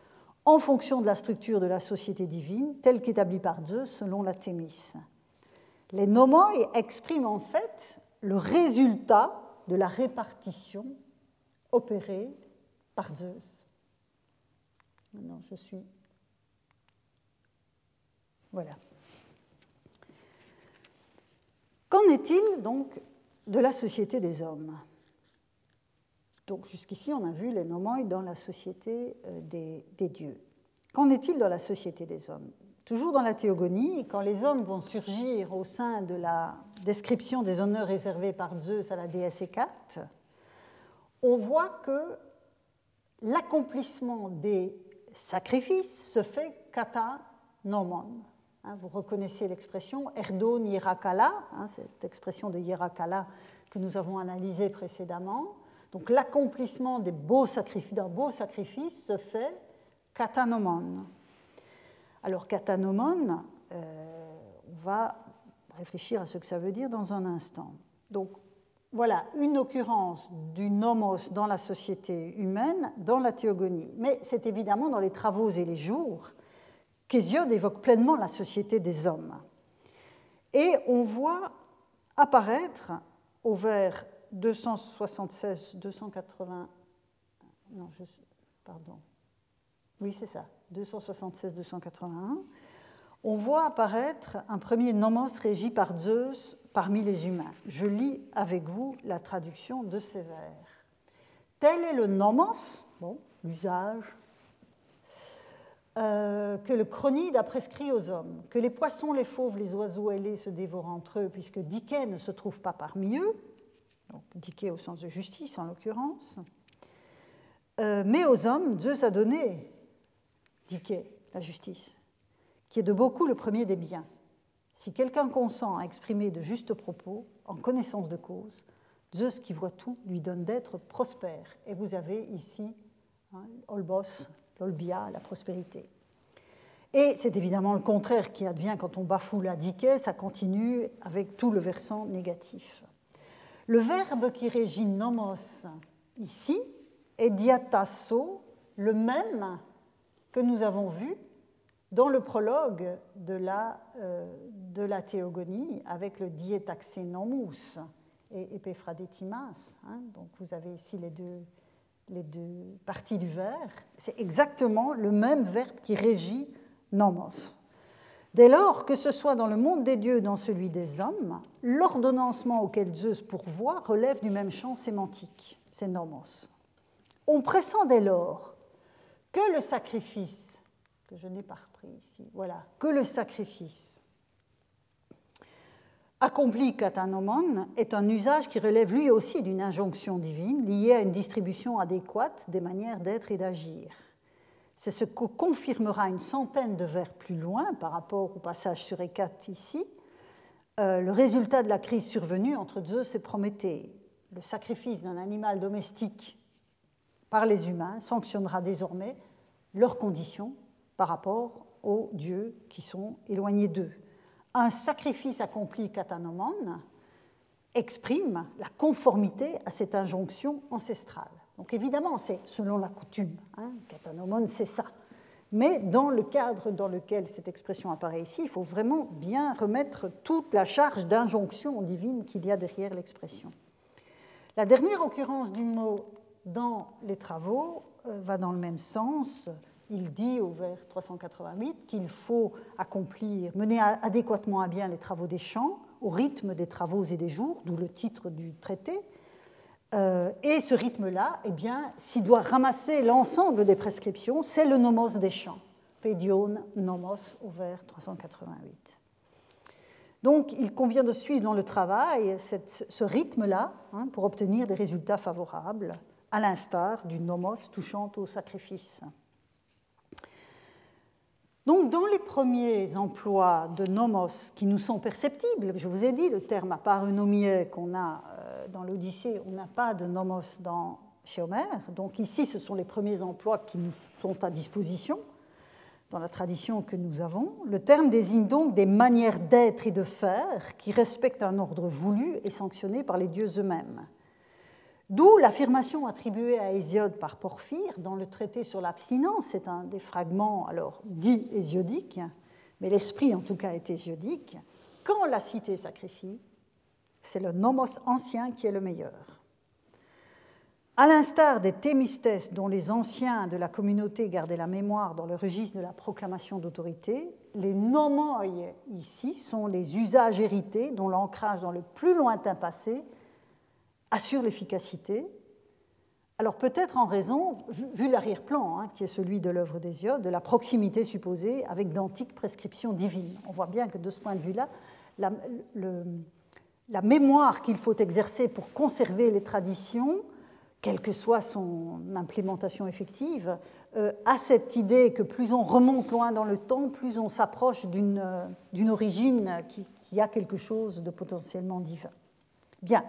en fonction de la structure de la société divine, telle qu'établie par Zeus selon la Thémis. Les nomoi expriment en fait le résultat de la répartition opérée par Zeus. Je suis. Voilà. Qu'en est-il donc de la société des hommes? Donc jusqu'ici, on a vu les nomoi dans la société euh, des, dieux. Qu'en est-il dans la société des hommes? Toujours dans la théogonie, quand les hommes vont surgir au sein de la description des honneurs réservés par Zeus à la déesse Hécate, on voit que l'accomplissement des sacrifices se fait kata nomon. Hein, vous reconnaissez l'expression Erdon Yerakala, hein, cette expression de Yerakala que nous avons analysée précédemment. Donc l'accomplissement d'un beau sacrifice se fait katanomon. Alors katanomon, euh, on va réfléchir à ce que ça veut dire dans un instant. Donc voilà une occurrence du nomos dans la société humaine, dans la théogonie. Mais c'est évidemment dans les travaux et les jours qu'Hésiode évoque pleinement la société des hommes. Et on voit apparaître au vers 276, 280, non, je, pardon, oui c'est ça, 276, 281, on voit apparaître un premier nomos régi par Zeus parmi les humains. Je lis avec vous la traduction de ces vers. Tel est le nomos, bon, l'usage, euh, que le chronide a prescrit aux hommes, que les poissons, les fauves, les oiseaux ailés se dévorent entre eux, puisque Diké ne se trouve pas parmi eux, donc Diké au sens de justice en l'occurrence, euh, mais aux hommes, Zeus a donné Diké, la justice, qui est de beaucoup le premier des biens. Si quelqu'un consent à exprimer de justes propos, en connaissance de cause, Zeus qui voit tout lui donne d'être prospère. Et vous avez ici hein, Olbos, l'olbia, la prospérité. Et c'est évidemment le contraire qui advient quand on bafoue la diké, ça continue avec tout le versant négatif. Le verbe qui régit nomos ici est diatasso, le même que nous avons vu dans le prologue de la, euh, théogonie avec le dietaxenomus et epiphradetimas. Hein, donc vous avez ici les deux, les deux parties du verbe. C'est exactement le même verbe qui régit nomos. Dès lors que ce soit dans le monde des dieux, dans celui des hommes, l'ordonnancement auquel Zeus pourvoit relève du même champ sémantique, c'est nomos. On pressent dès lors que le sacrifice, que je n'ai pas repris ici, voilà, que le sacrifice accompli katanomon est un usage qui relève lui aussi d'une injonction divine liée à une distribution adéquate des manières d'être et d'agir. C'est ce que confirmera une centaine de vers plus loin par rapport au passage sur Hécate ici, euh, le résultat de la crise survenue entre Zeus et Prométhée. Le sacrifice d'un animal domestique par les humains sanctionnera désormais leurs conditions par rapport aux dieux qui sont éloignés d'eux. Un sacrifice accompli katanomon exprime la conformité à cette injonction ancestrale. Donc évidemment, c'est selon la coutume. Hein, c'est ça. Mais dans le cadre dans lequel cette expression apparaît ici, il faut vraiment bien remettre toute la charge d'injonction divine qu'il y a derrière l'expression. La dernière occurrence du mot dans les travaux euh, va dans le même sens. Il dit au vers 388 qu'il faut accomplir, mener adéquatement à bien les travaux des champs au rythme des travaux et des jours, d'où le titre du traité, et ce rythme-là, eh bien, s'il doit ramasser l'ensemble des prescriptions, c'est le nomos des champs. Pédion nomos au vers 388. Donc, il convient de suivre dans le travail ce rythme-là hein, pour obtenir des résultats favorables, à l'instar du nomos touchant au sacrifice. Donc, dans les premiers emplois de nomos qui nous sont perceptibles, je vous ai dit, le terme aparonomie qu'on a euh, dans l'Odyssée, on n'a pas de nomos dans, chez Homère. Donc, ici, ce sont les premiers emplois qui nous sont à disposition dans la tradition que nous avons. Le terme désigne donc des manières d'être et de faire qui respectent un ordre voulu et sanctionné par les dieux eux-mêmes. D'où l'affirmation attribuée à Hésiode par Porphyre dans le traité sur l'abstinence. C'est un des fragments alors dit hésiodique, mais l'esprit en tout cas est hésiodique. Quand la cité sacrifie, c'est le nomos ancien qui est le meilleur. À l'instar des thémistes dont les anciens de la communauté gardaient la mémoire dans le registre de la proclamation d'autorité, les nomoi ici sont les usages hérités dont l'ancrage dans le plus lointain passé assure l'efficacité. Alors peut-être en raison, vu l'arrière-plan, hein, qui est celui de l'œuvre d'Hésiode, de la proximité supposée avec d'antiques prescriptions divines. On voit bien que de ce point de vue-là, la, la, mémoire qu'il faut exercer pour conserver les traditions quelle que soit son implémentation effective, euh, a cette idée que plus on remonte loin dans le temps, plus on s'approche d'une euh, origine qui, qui, a quelque chose de potentiellement divin. Bien.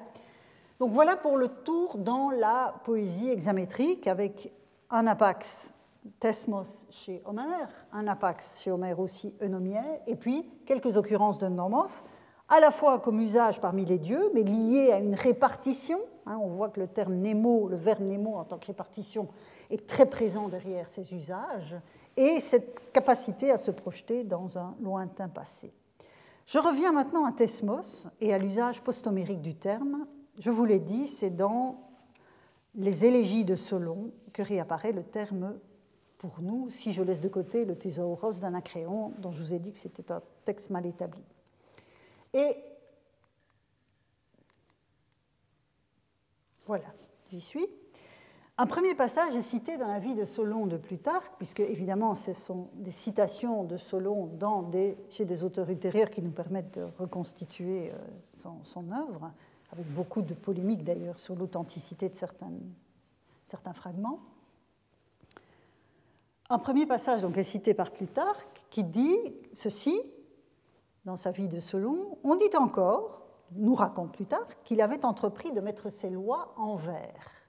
Donc voilà pour le tour dans la poésie hexamétrique avec un apax Thesmos chez Homère, un apax chez Homère aussi eunomier, et puis quelques occurrences de nomos, à la fois comme usage parmi les dieux, mais lié à une répartition. Hein, on voit que le terme nemo, le verbe nemo en tant que répartition, est très présent derrière ces usages, et cette capacité à se projeter dans un lointain passé. Je reviens maintenant à Thesmos et à l'usage posthomérique du terme. Je vous l'ai dit, c'est dans les élégies de Solon que réapparaît le terme pour nous, si je laisse de côté le thésauros d'Anacréon, dont je vous ai dit que c'était un texte mal établi. Et voilà, j'y suis. Un premier passage est cité dans la vie de Solon de Plutarque, puisque évidemment ce sont des citations de Solon dans chez des auteurs ultérieurs qui nous permettent de reconstituer euh, son, œuvre, avec beaucoup de polémiques d'ailleurs sur l'authenticité de certains, certains fragments. Un premier passage donc, est cité par Plutarque qui dit ceci dans sa vie de Solon. On dit encore, nous raconte Plutarque, qu'il avait entrepris de mettre ses lois en vers.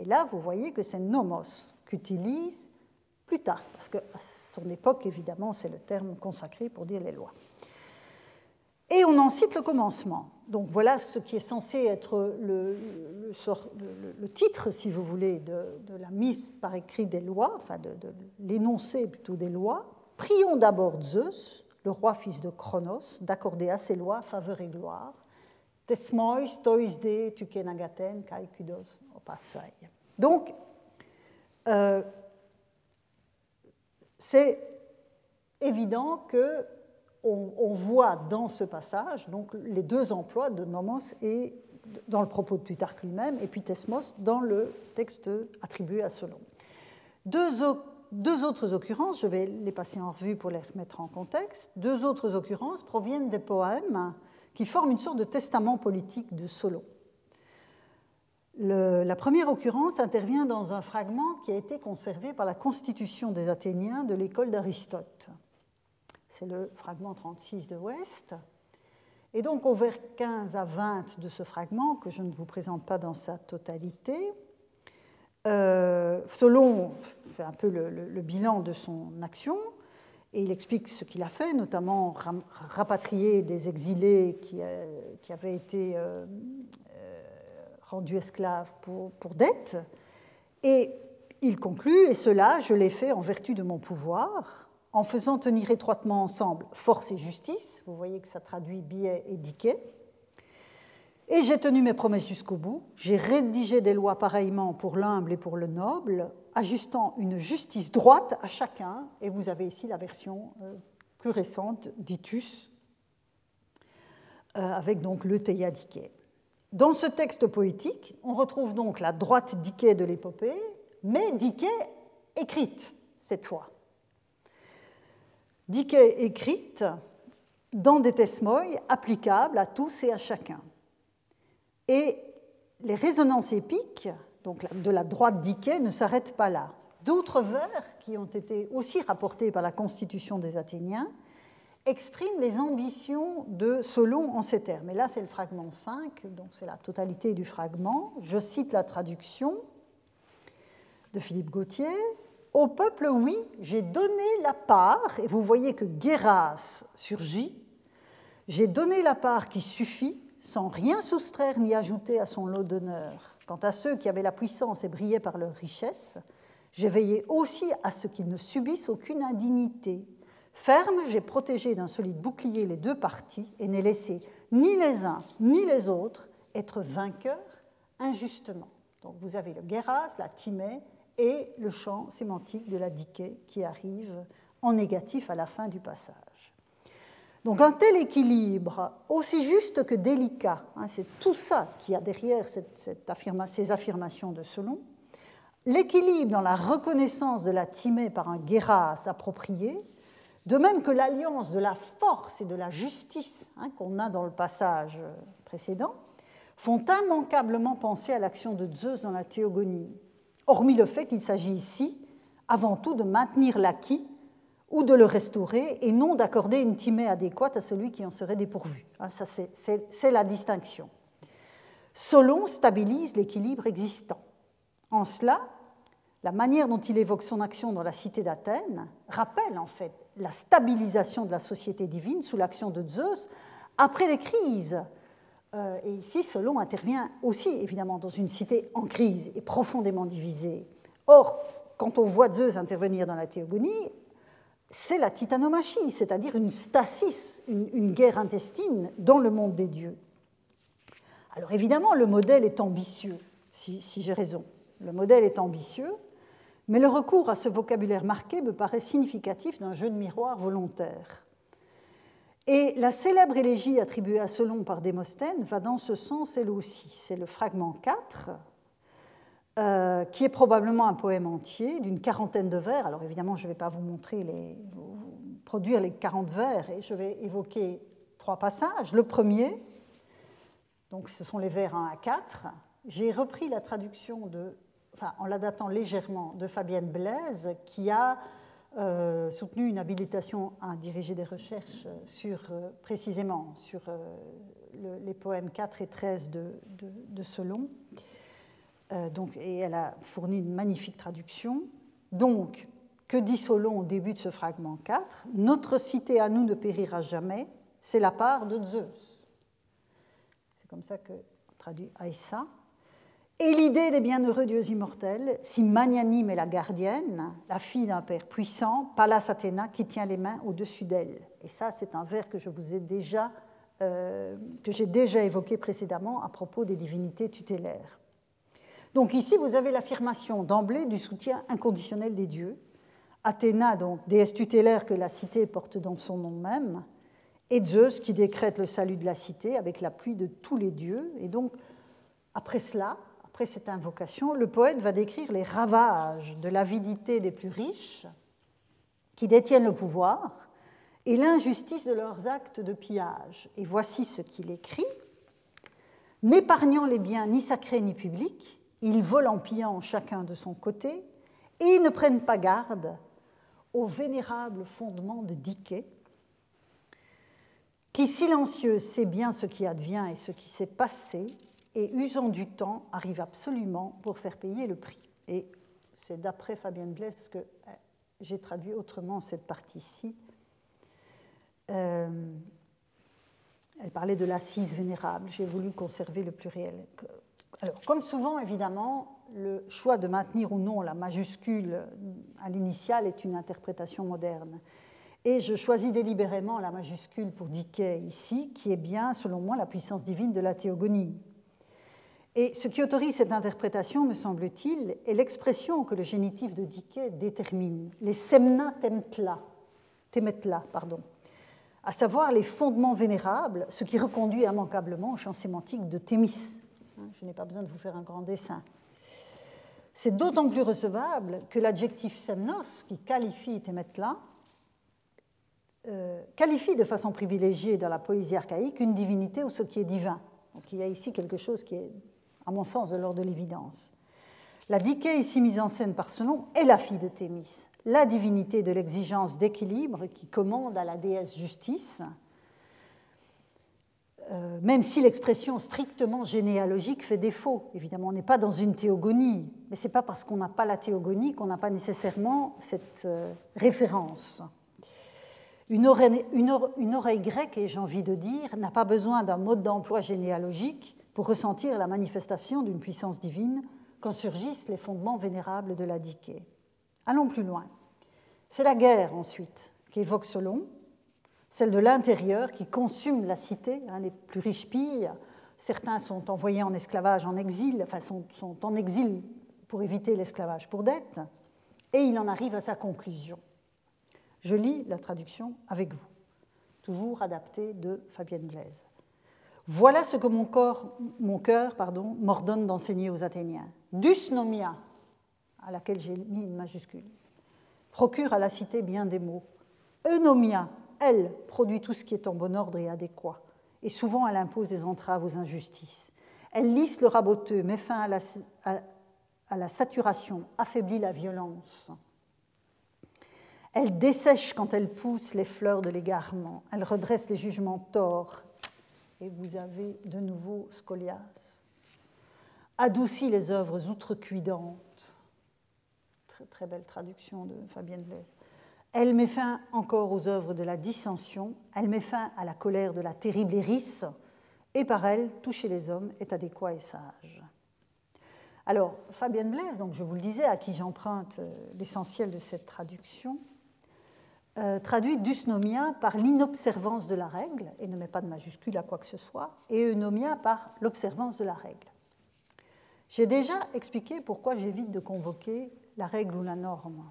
Et là, vous voyez que c'est nomos qu'utilise Plutarque, parce qu'à son époque, évidemment, c'est le terme consacré pour dire les lois. Et on en cite le commencement. Donc voilà ce qui est censé être le, le, titre, si vous voulez, de, la mise par écrit des lois, enfin de, l'énoncé plutôt des lois. Prions d'abord Zeus, le roi fils de Chronos, d'accorder à ses lois faveur et gloire. Tesmois tukenagaten kai kudos. Donc, euh, c'est évident que on, voit dans ce passage donc, les deux emplois de nomos et dans le propos de Plutarque lui-même, et puis Thesmos dans le texte attribué à Solon. Deux, deux, autres occurrences, je vais les passer en revue pour les remettre en contexte, deux autres occurrences proviennent des poèmes qui forment une sorte de testament politique de Solon. la première occurrence intervient dans un fragment qui a été conservé par la constitution des Athéniens de l'école d'Aristote c'est le fragment 36 de Ouest. Et donc au vers 15 à 20 de ce fragment, que je ne vous présente pas dans sa totalité, euh, Solon fait un peu le, bilan de son action et il explique ce qu'il a fait, notamment rapatrier des exilés qui, euh, avaient été euh, rendus esclaves pour, pour dette. Et il conclut, et cela, je l'ai fait en vertu de mon pouvoir, en faisant tenir étroitement ensemble force et justice. Vous voyez que ça traduit biais et diquet. Et j'ai tenu mes promesses jusqu'au bout. J'ai rédigé des lois pareillement pour l'humble et pour le noble, ajustant une justice droite à chacun. Et vous avez ici la version euh, plus récente d'Itus, euh, avec donc le Théia Diquet. Dans ce texte poétique, on retrouve donc la droite Diquet de l'épopée, mais Diquet écrite cette fois. Diquet écrite dans des tesmoïs applicables à tous et à chacun. Et les résonances épiques de la droite d'Iké ne s'arrêtent pas là. D'autres vers qui ont été aussi rapportés par la Constitution des Athéniens expriment les ambitions de Solon en ces termes. Et là, c'est le fragment 5, donc c'est la totalité du fragment. Je cite la traduction de Philippe Gauthier. Au peuple, oui, j'ai donné la part, et vous voyez que Guéras surgit, j'ai donné la part qui suffit, sans rien soustraire ni ajouter à son lot d'honneur. Quant à ceux qui avaient la puissance et brillaient par leur richesse, j'ai veillé aussi à ce qu'ils ne subissent aucune indignité. Ferme, j'ai protégé d'un solide bouclier les deux parties et n'ai laissé ni les uns ni les autres être vainqueurs injustement. Donc vous avez le Guéras, la Timée et le champ sémantique de la diquet qui arrive en négatif à la fin du passage. Donc un tel équilibre, aussi juste que délicat, hein, c'est tout ça qui a derrière ces affirmations de Solon, l'équilibre dans la reconnaissance de la timée par un guéras approprié, de même que l'alliance de la force et de la justice hein, qu'on a dans le passage précédent, font immanquablement penser à l'action de Zeus dans la théogonie, hormis le fait qu'il s'agit ici avant tout de maintenir l'acquis ou de le restaurer et non d'accorder une timée adéquate à celui qui en serait dépourvu. Hein, c'est la distinction. Solon stabilise l'équilibre existant. En cela, la manière dont il évoque son action dans la cité d'Athènes rappelle en fait la stabilisation de la société divine sous l'action de Zeus après les crises. Euh, et ici, Solon intervient aussi évidemment dans une cité en crise et profondément divisée. Or, quand on voit Zeus intervenir dans la théogonie, c'est la titanomachie, c'est-à-dire une stasis, une, guerre intestine dans le monde des dieux. Alors évidemment, le modèle est ambitieux, si, j'ai raison. Le modèle est ambitieux, mais le recours à ce vocabulaire marqué me paraît significatif d'un jeu de miroir volontaire. Et la célèbre élégie attribuée à Solon par Démosthène va dans ce sens elle aussi. C'est le fragment 4, euh, qui est probablement un poème entier d'une quarantaine de vers. Alors évidemment, je ne vais pas vous montrer produire les 40 vers et je vais évoquer trois passages. Le premier, donc ce sont les vers 1 à 4. J'ai repris la traduction en la datant légèrement de Fabienne Blaise, qui a euh, soutenu une habilitation à diriger des recherches sur, euh, précisément sur les poèmes 4 et 13 de, de, donc, et elle a fourni une magnifique traduction. Donc, que dit Solon au début de ce fragment 4 Notre cité à nous ne périra jamais, c'est la part de Zeus. C'est comme ça que traduit Aïssa. Et l'idée des bienheureux dieux immortels, si magnanime est la gardienne, la fille d'un père puissant, Pallas Athéna, qui tient les mains au-dessus d'elle. Et ça, c'est un vers que je vous ai déjà, euh, que j'ai déjà évoqué précédemment à propos des divinités tutélaires. Donc ici, vous avez l'affirmation d'emblée du soutien inconditionnel des dieux. Athéna, donc déesse tutélaire que la cité porte dans son nom même, et Zeus qui décrète le salut de la cité avec l'appui de tous les dieux. Et donc, après cela, après cette invocation, le poète va décrire les ravages de l'avidité des plus riches qui détiennent le pouvoir et l'injustice de leurs actes de pillage. Et voici ce qu'il écrit. N'épargnant les biens ni sacrés ni publics, ils volent en pillant chacun de son côté et ne prennent pas garde au vénérable fondement de Diké, qui silencieux sait bien ce qui advient et ce qui s'est passé, et usant du temps arrive absolument pour faire payer le prix. Et c'est d'après Fabienne Blaise, parce que euh, j'ai traduit autrement cette partie-ci. Euh, elle parlait de l'assise vénérable, j'ai voulu conserver le pluriel. Comme souvent, évidemment, le choix de maintenir ou non la majuscule à l'initiale est une interprétation moderne. Et je choisis délibérément la majuscule pour Dickey ici, qui est bien, selon moi, la puissance divine de la théogonie. Et ce qui autorise cette interprétation, me semble-t-il, est l'expression que le génitif de Dickey détermine, les semna temetla, pardon, à savoir les fondements vénérables, ce qui reconduit immanquablement au champ sémantique de Thémis, je n'ai pas besoin de vous faire un grand dessin. C'est d'autant plus recevable que l'adjectif semnos, qui qualifie Temetla, euh, qualifie de façon privilégiée dans la poésie archaïque une divinité ou ce qui est divin. Donc il y a ici quelque chose qui est, à mon sens, de l'ordre de l'évidence. La Dike, ici mise en scène par ce nom, est la fille de Thémis, la divinité de l'exigence d'équilibre qui commande à la déesse justice, euh, même si l'expression strictement généalogique fait défaut. Évidemment, on n'est pas dans une théogonie, mais ce n'est pas parce qu'on n'a pas la théogonie qu'on n'a pas nécessairement cette euh, référence. Une oreille, grecque, et j'ai envie de dire, n'a pas besoin d'un mode d'emploi généalogique pour ressentir la manifestation d'une puissance divine quand surgissent les fondements vénérables de la diquée. Allons plus loin. C'est la guerre ensuite qu'évoque Solon, celle de l'intérieur qui consume la cité. Hein, les plus riches pillent, certains sont envoyés en esclavage en exil, enfin sont, sont en exil pour éviter l'esclavage pour dette, et il en arrive à sa conclusion. Je lis la traduction avec vous, toujours adaptée de Fabienne Blaise. Voilà ce que mon, corps, mon cœur pardon, m'ordonne d'enseigner aux Athéniens. Dusnomia, à laquelle j'ai mis une majuscule, procure à la cité bien des mots. Eunomia, elle, produit tout ce qui est en bon ordre et adéquat. Et souvent, elle impose des entraves aux injustices. Elle lisse le raboteux, met fin à la, saturation, affaiblit la violence. Elle dessèche quand elle pousse les fleurs de l'égarement. Elle redresse les jugements torts. Et vous avez de nouveau scolias. Adoucit les œuvres outrecuidantes. Très, belle traduction de Fabienne Blaise. Elle met fin encore aux œuvres de la dissension. Elle met fin à la colère de la terrible hérisse. Et par elle, toucher les hommes est adéquat et sage. Alors, Fabienne Blaise, donc je vous le disais, à qui j'emprunte euh, l'essentiel de cette traduction, euh, traduit dusnomia par l'inobservance de la règle, et ne met pas de majuscule à quoi que ce soit, et eunomia par l'observance de la règle. J'ai déjà expliqué pourquoi j'évite de convoquer la règle ou la norme.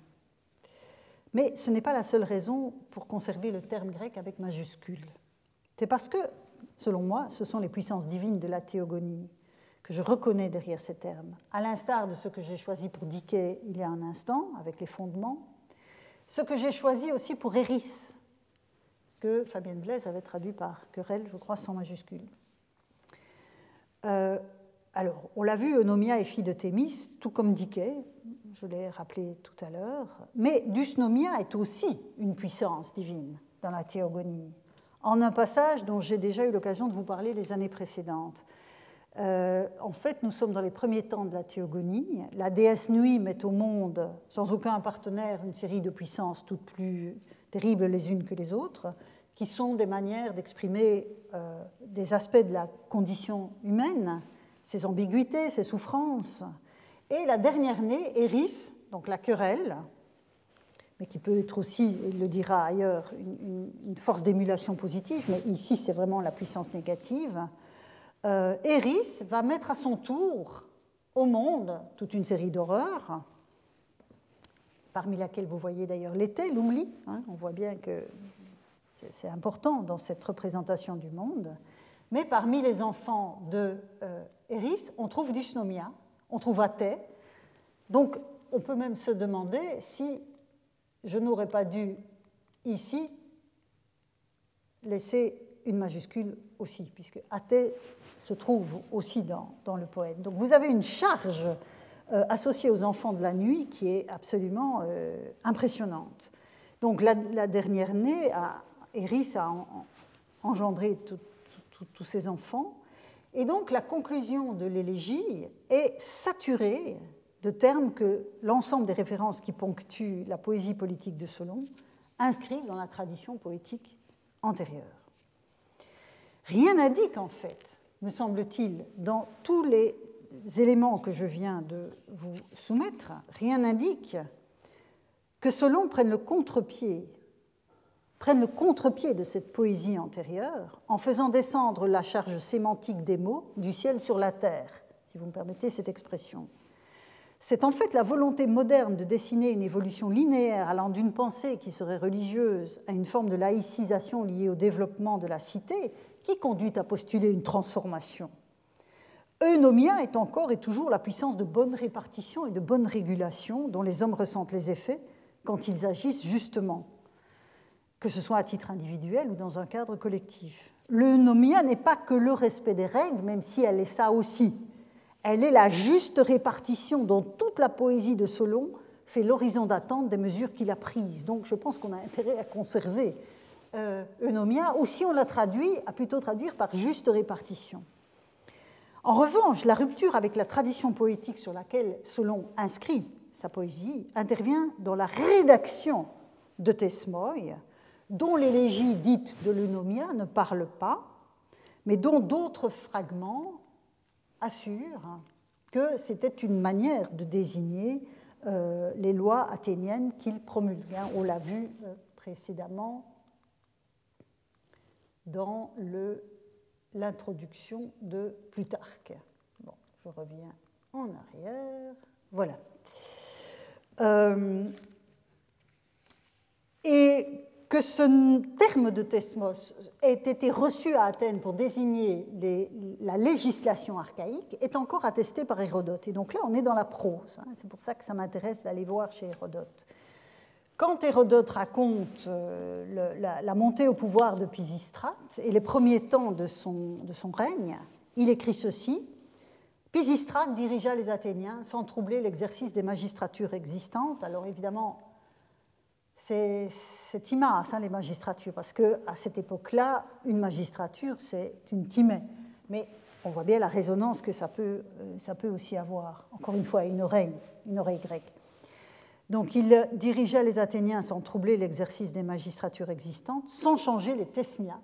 Mais ce n'est pas la seule raison pour conserver le terme grec avec majuscule. C'est parce que, selon moi, ce sont les puissances divines de la théogonie que je reconnais derrière ces termes, à l'instar de ce que j'ai choisi pour Dickey il y a un instant, avec les fondements, ce que j'ai choisi aussi pour Eris, que Fabienne Blaise avait traduit par querelle, je crois, sans majuscule. Euh, alors, on l'a vu, Eunomia est fille de Thémis, tout comme Diké, je l'ai rappelé tout à l'heure, mais Dusnomia est aussi une puissance divine dans la théogonie, en un passage dont j'ai déjà eu l'occasion de vous parler les années précédentes. Euh, en fait, nous sommes dans les premiers temps de la théogonie. La déesse Nuit met au monde, sans aucun partenaire, une série de puissances toutes plus terribles les unes que les autres, qui sont des manières d'exprimer euh, des aspects de la condition humaine, ses ambiguïtés, ses souffrances. Et la dernière née, Eris, donc la querelle, mais qui peut être aussi, il le dira ailleurs, une force d'émulation positive, mais ici c'est vraiment la puissance négative euh, Eris va mettre à son tour au monde toute une série d'horreurs, parmi laquelle vous voyez d'ailleurs l'été, l'oubli. Hein, on voit bien que c'est important dans cette représentation du monde. Mais parmi les enfants de euh, Eris, on trouve Dysnomia, on trouve Athée. Donc on peut même se demander si je n'aurais pas dû ici laisser une majuscule aussi, puisque Athée se trouve aussi dans, le poème. Donc vous avez une charge euh, associée aux enfants de la nuit qui est absolument euh, impressionnante. Donc la, dernière née, Eris a engendré tous ces enfants. Et donc la conclusion de l'élégie est saturée de termes que l'ensemble des références qui ponctuent la poésie politique de Solon inscrivent dans la tradition poétique antérieure. Rien n'indique en fait me semble-t-il, dans tous les éléments que je viens de vous soumettre, rien n'indique que Solon prenne le contre-pied prenne le contre-pied de cette poésie antérieure en faisant descendre la charge sémantique des mots du ciel sur la terre, si vous me permettez cette expression. C'est en fait la volonté moderne de dessiner une évolution linéaire allant d'une pensée qui serait religieuse à une forme de laïcisation liée au développement de la cité qui conduit à postuler une transformation. Eunomia est encore et toujours la puissance de bonne répartition et de bonne régulation dont les hommes ressentent les effets quand ils agissent justement, que ce soit à titre individuel ou dans un cadre collectif. L'eunomia n'est pas que le respect des règles, même si elle est ça aussi. Elle est la juste répartition dont toute la poésie de Solon fait l'horizon d'attente des mesures qu'il a prises. Donc je pense qu'on a intérêt à conserver euh, eunomia, ou si on la traduit, à plutôt traduire par juste répartition. En revanche, la rupture avec la tradition poétique sur laquelle Solon inscrit sa poésie intervient dans la rédaction de Thesmoi, dont l'élégie dite de l'eunomia ne parle pas, mais dont d'autres fragments assurent que c'était une manière de désigner euh, les lois athéniennes qu'il promulgue. On l'a vu euh, précédemment dans l'introduction de Plutarque. Je reviens en arrière. Voilà. Euh, et que ce terme de thesmos ait été reçu à Athènes pour désigner la législation archaïque est encore attesté par Hérodote. Et donc là, on est dans la prose. Hein. C'est pour ça que ça m'intéresse d'aller voir chez Hérodote. Quand Hérodote raconte euh, la, montée au pouvoir de Pisistrate et les premiers temps de son, de son règne, il écrit ceci Pisistrate dirigea les Athéniens sans troubler l'exercice des magistratures existantes. Alors évidemment, c'est Timas, hein, les magistratures, parce qu'à cette époque-là, une magistrature, c'est une timée. Mais on voit bien la résonance que ça peut, euh, ça aussi avoir. Encore une fois, une oreille, une oreille grecque. Donc il dirigeait les Athéniens sans troubler l'exercice des magistratures existantes, sans changer les tesmias.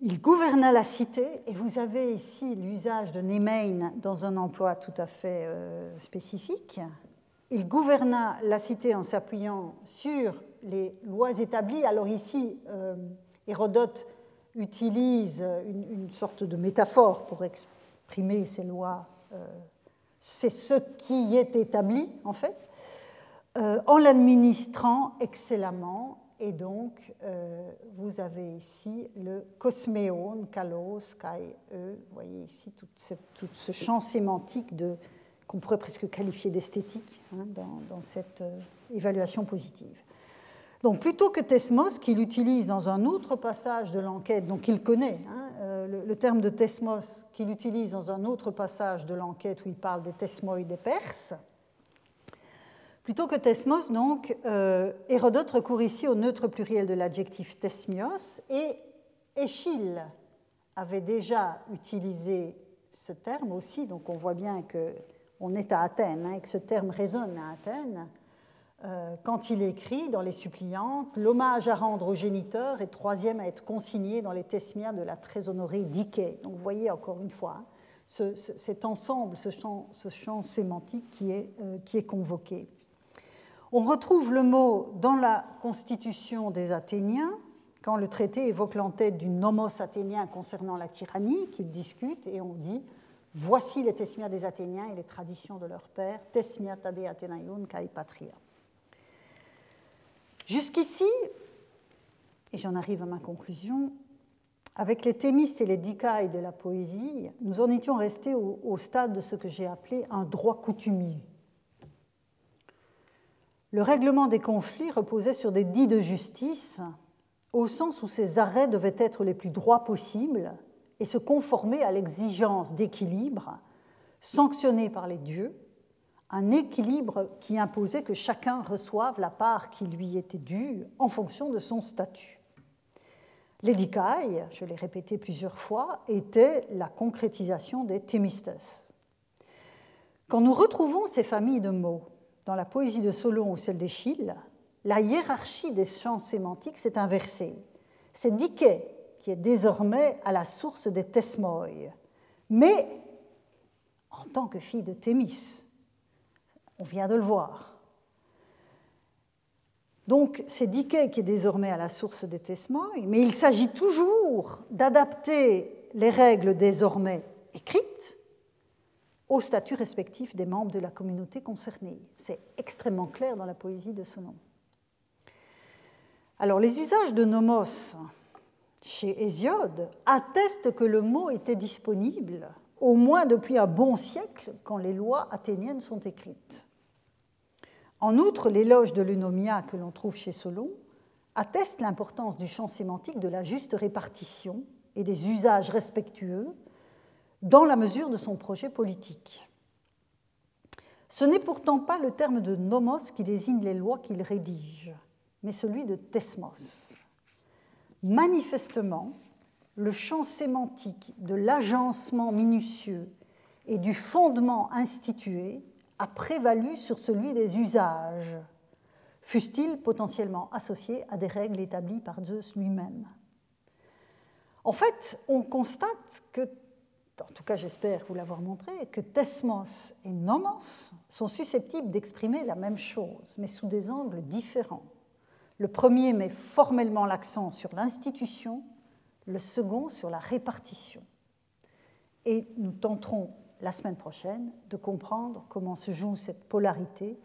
Il gouverna la cité, et vous avez ici l'usage de Nemein dans un emploi tout à fait euh, spécifique. Il gouverna la cité en s'appuyant sur les lois établies. Alors ici, euh, Hérodote utilise une, sorte de métaphore pour exprimer ces lois. Euh, c'est ce qui est établi, en fait, euh, en l'administrant excellemment. Et donc, vous avez ici le cosméon, kalos, kai, e. Vous voyez ici tout, ce champ sémantique qu'on pourrait presque qualifier d'esthétique hein, dans, cette évaluation positive. Donc plutôt que Thesmos, qu'il utilise dans un autre passage de l'enquête, donc il connaît, hein, euh, le, terme de Thesmos qu'il utilise dans un autre passage de l'enquête où il parle des Thesmoi des Perses, plutôt que Thesmos, donc, euh, Hérodote recourt ici au neutre pluriel de l'adjectif Thesmios, et Échille avait déjà utilisé ce terme aussi, donc on voit bien qu'on est à Athènes hein, et que ce terme résonne à Athènes. Euh, quand il écrit dans les suppliantes L'hommage à rendre aux géniteurs est troisième à être consigné dans les tesmias de la très honorée Diké. Donc vous voyez encore une fois hein, cet ensemble, ce champ, sémantique qui est, euh, qui est convoqué. On retrouve le mot dans la constitution des Athéniens, quand le traité évoque l'entête du nomos athénien concernant la tyrannie, qu'il discute, et on dit Voici les tesmias des Athéniens et les traditions de leur père, tesmia tade Athénaion kai patria. Jusqu'ici, et j'en arrive à ma conclusion, avec les thémistes et les dicailles de la poésie, nous en étions restés au, stade de ce que j'ai appelé un droit coutumier. Le règlement des conflits reposait sur des dits de justice, au sens où ces arrêts devaient être les plus droits possibles et se conformer à l'exigence d'équilibre sanctionnée par les dieux un équilibre qui imposait que chacun reçoive la part qui lui était due en fonction de son statut. L'édicaille, je l'ai répété plusieurs fois, était la concrétisation des Thémistes. Quand nous retrouvons ces familles de mots dans la poésie de Solon ou celle d'Échille, la hiérarchie des champs sémantiques s'est inversée. C'est Diké qui est désormais à la source des Thesmoi, mais en tant que fille de Thémis, on vient de le voir. Donc c'est Dickey qui est désormais à la source des testements, mais il s'agit toujours d'adapter les règles désormais écrites au statut respectif des membres de la communauté concernée. C'est extrêmement clair dans la poésie de ce nom. Alors les usages de nomos chez Hésiode attestent que le mot était disponible au moins depuis un bon siècle quand les lois athéniennes sont écrites. En outre, l'éloge de l'eunomia que l'on trouve chez Solon atteste l'importance du champ sémantique de la juste répartition et des usages respectueux dans la mesure de son projet politique. Ce n'est pourtant pas le terme de nomos qui désigne les lois qu'il rédige, mais celui de thesmos. Manifestement, le champ sémantique de l'agencement minutieux et du fondement institué a prévalu sur celui des usages, fussent-ils potentiellement associés à des règles établies par Zeus lui-même. En fait, on constate que, en tout cas j'espère vous l'avoir montré, que thesmos et nomos sont susceptibles d'exprimer la même chose, mais sous des angles différents. Le premier met formellement l'accent sur l'institution, le second sur la répartition. Et nous tenterons la semaine prochaine de comprendre comment se joue cette polarité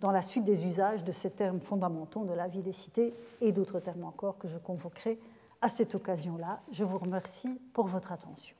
dans la suite des usages de ces termes fondamentaux de la vie des cités et d'autres termes encore que je convoquerai à cette occasion-là. Je vous remercie pour votre attention.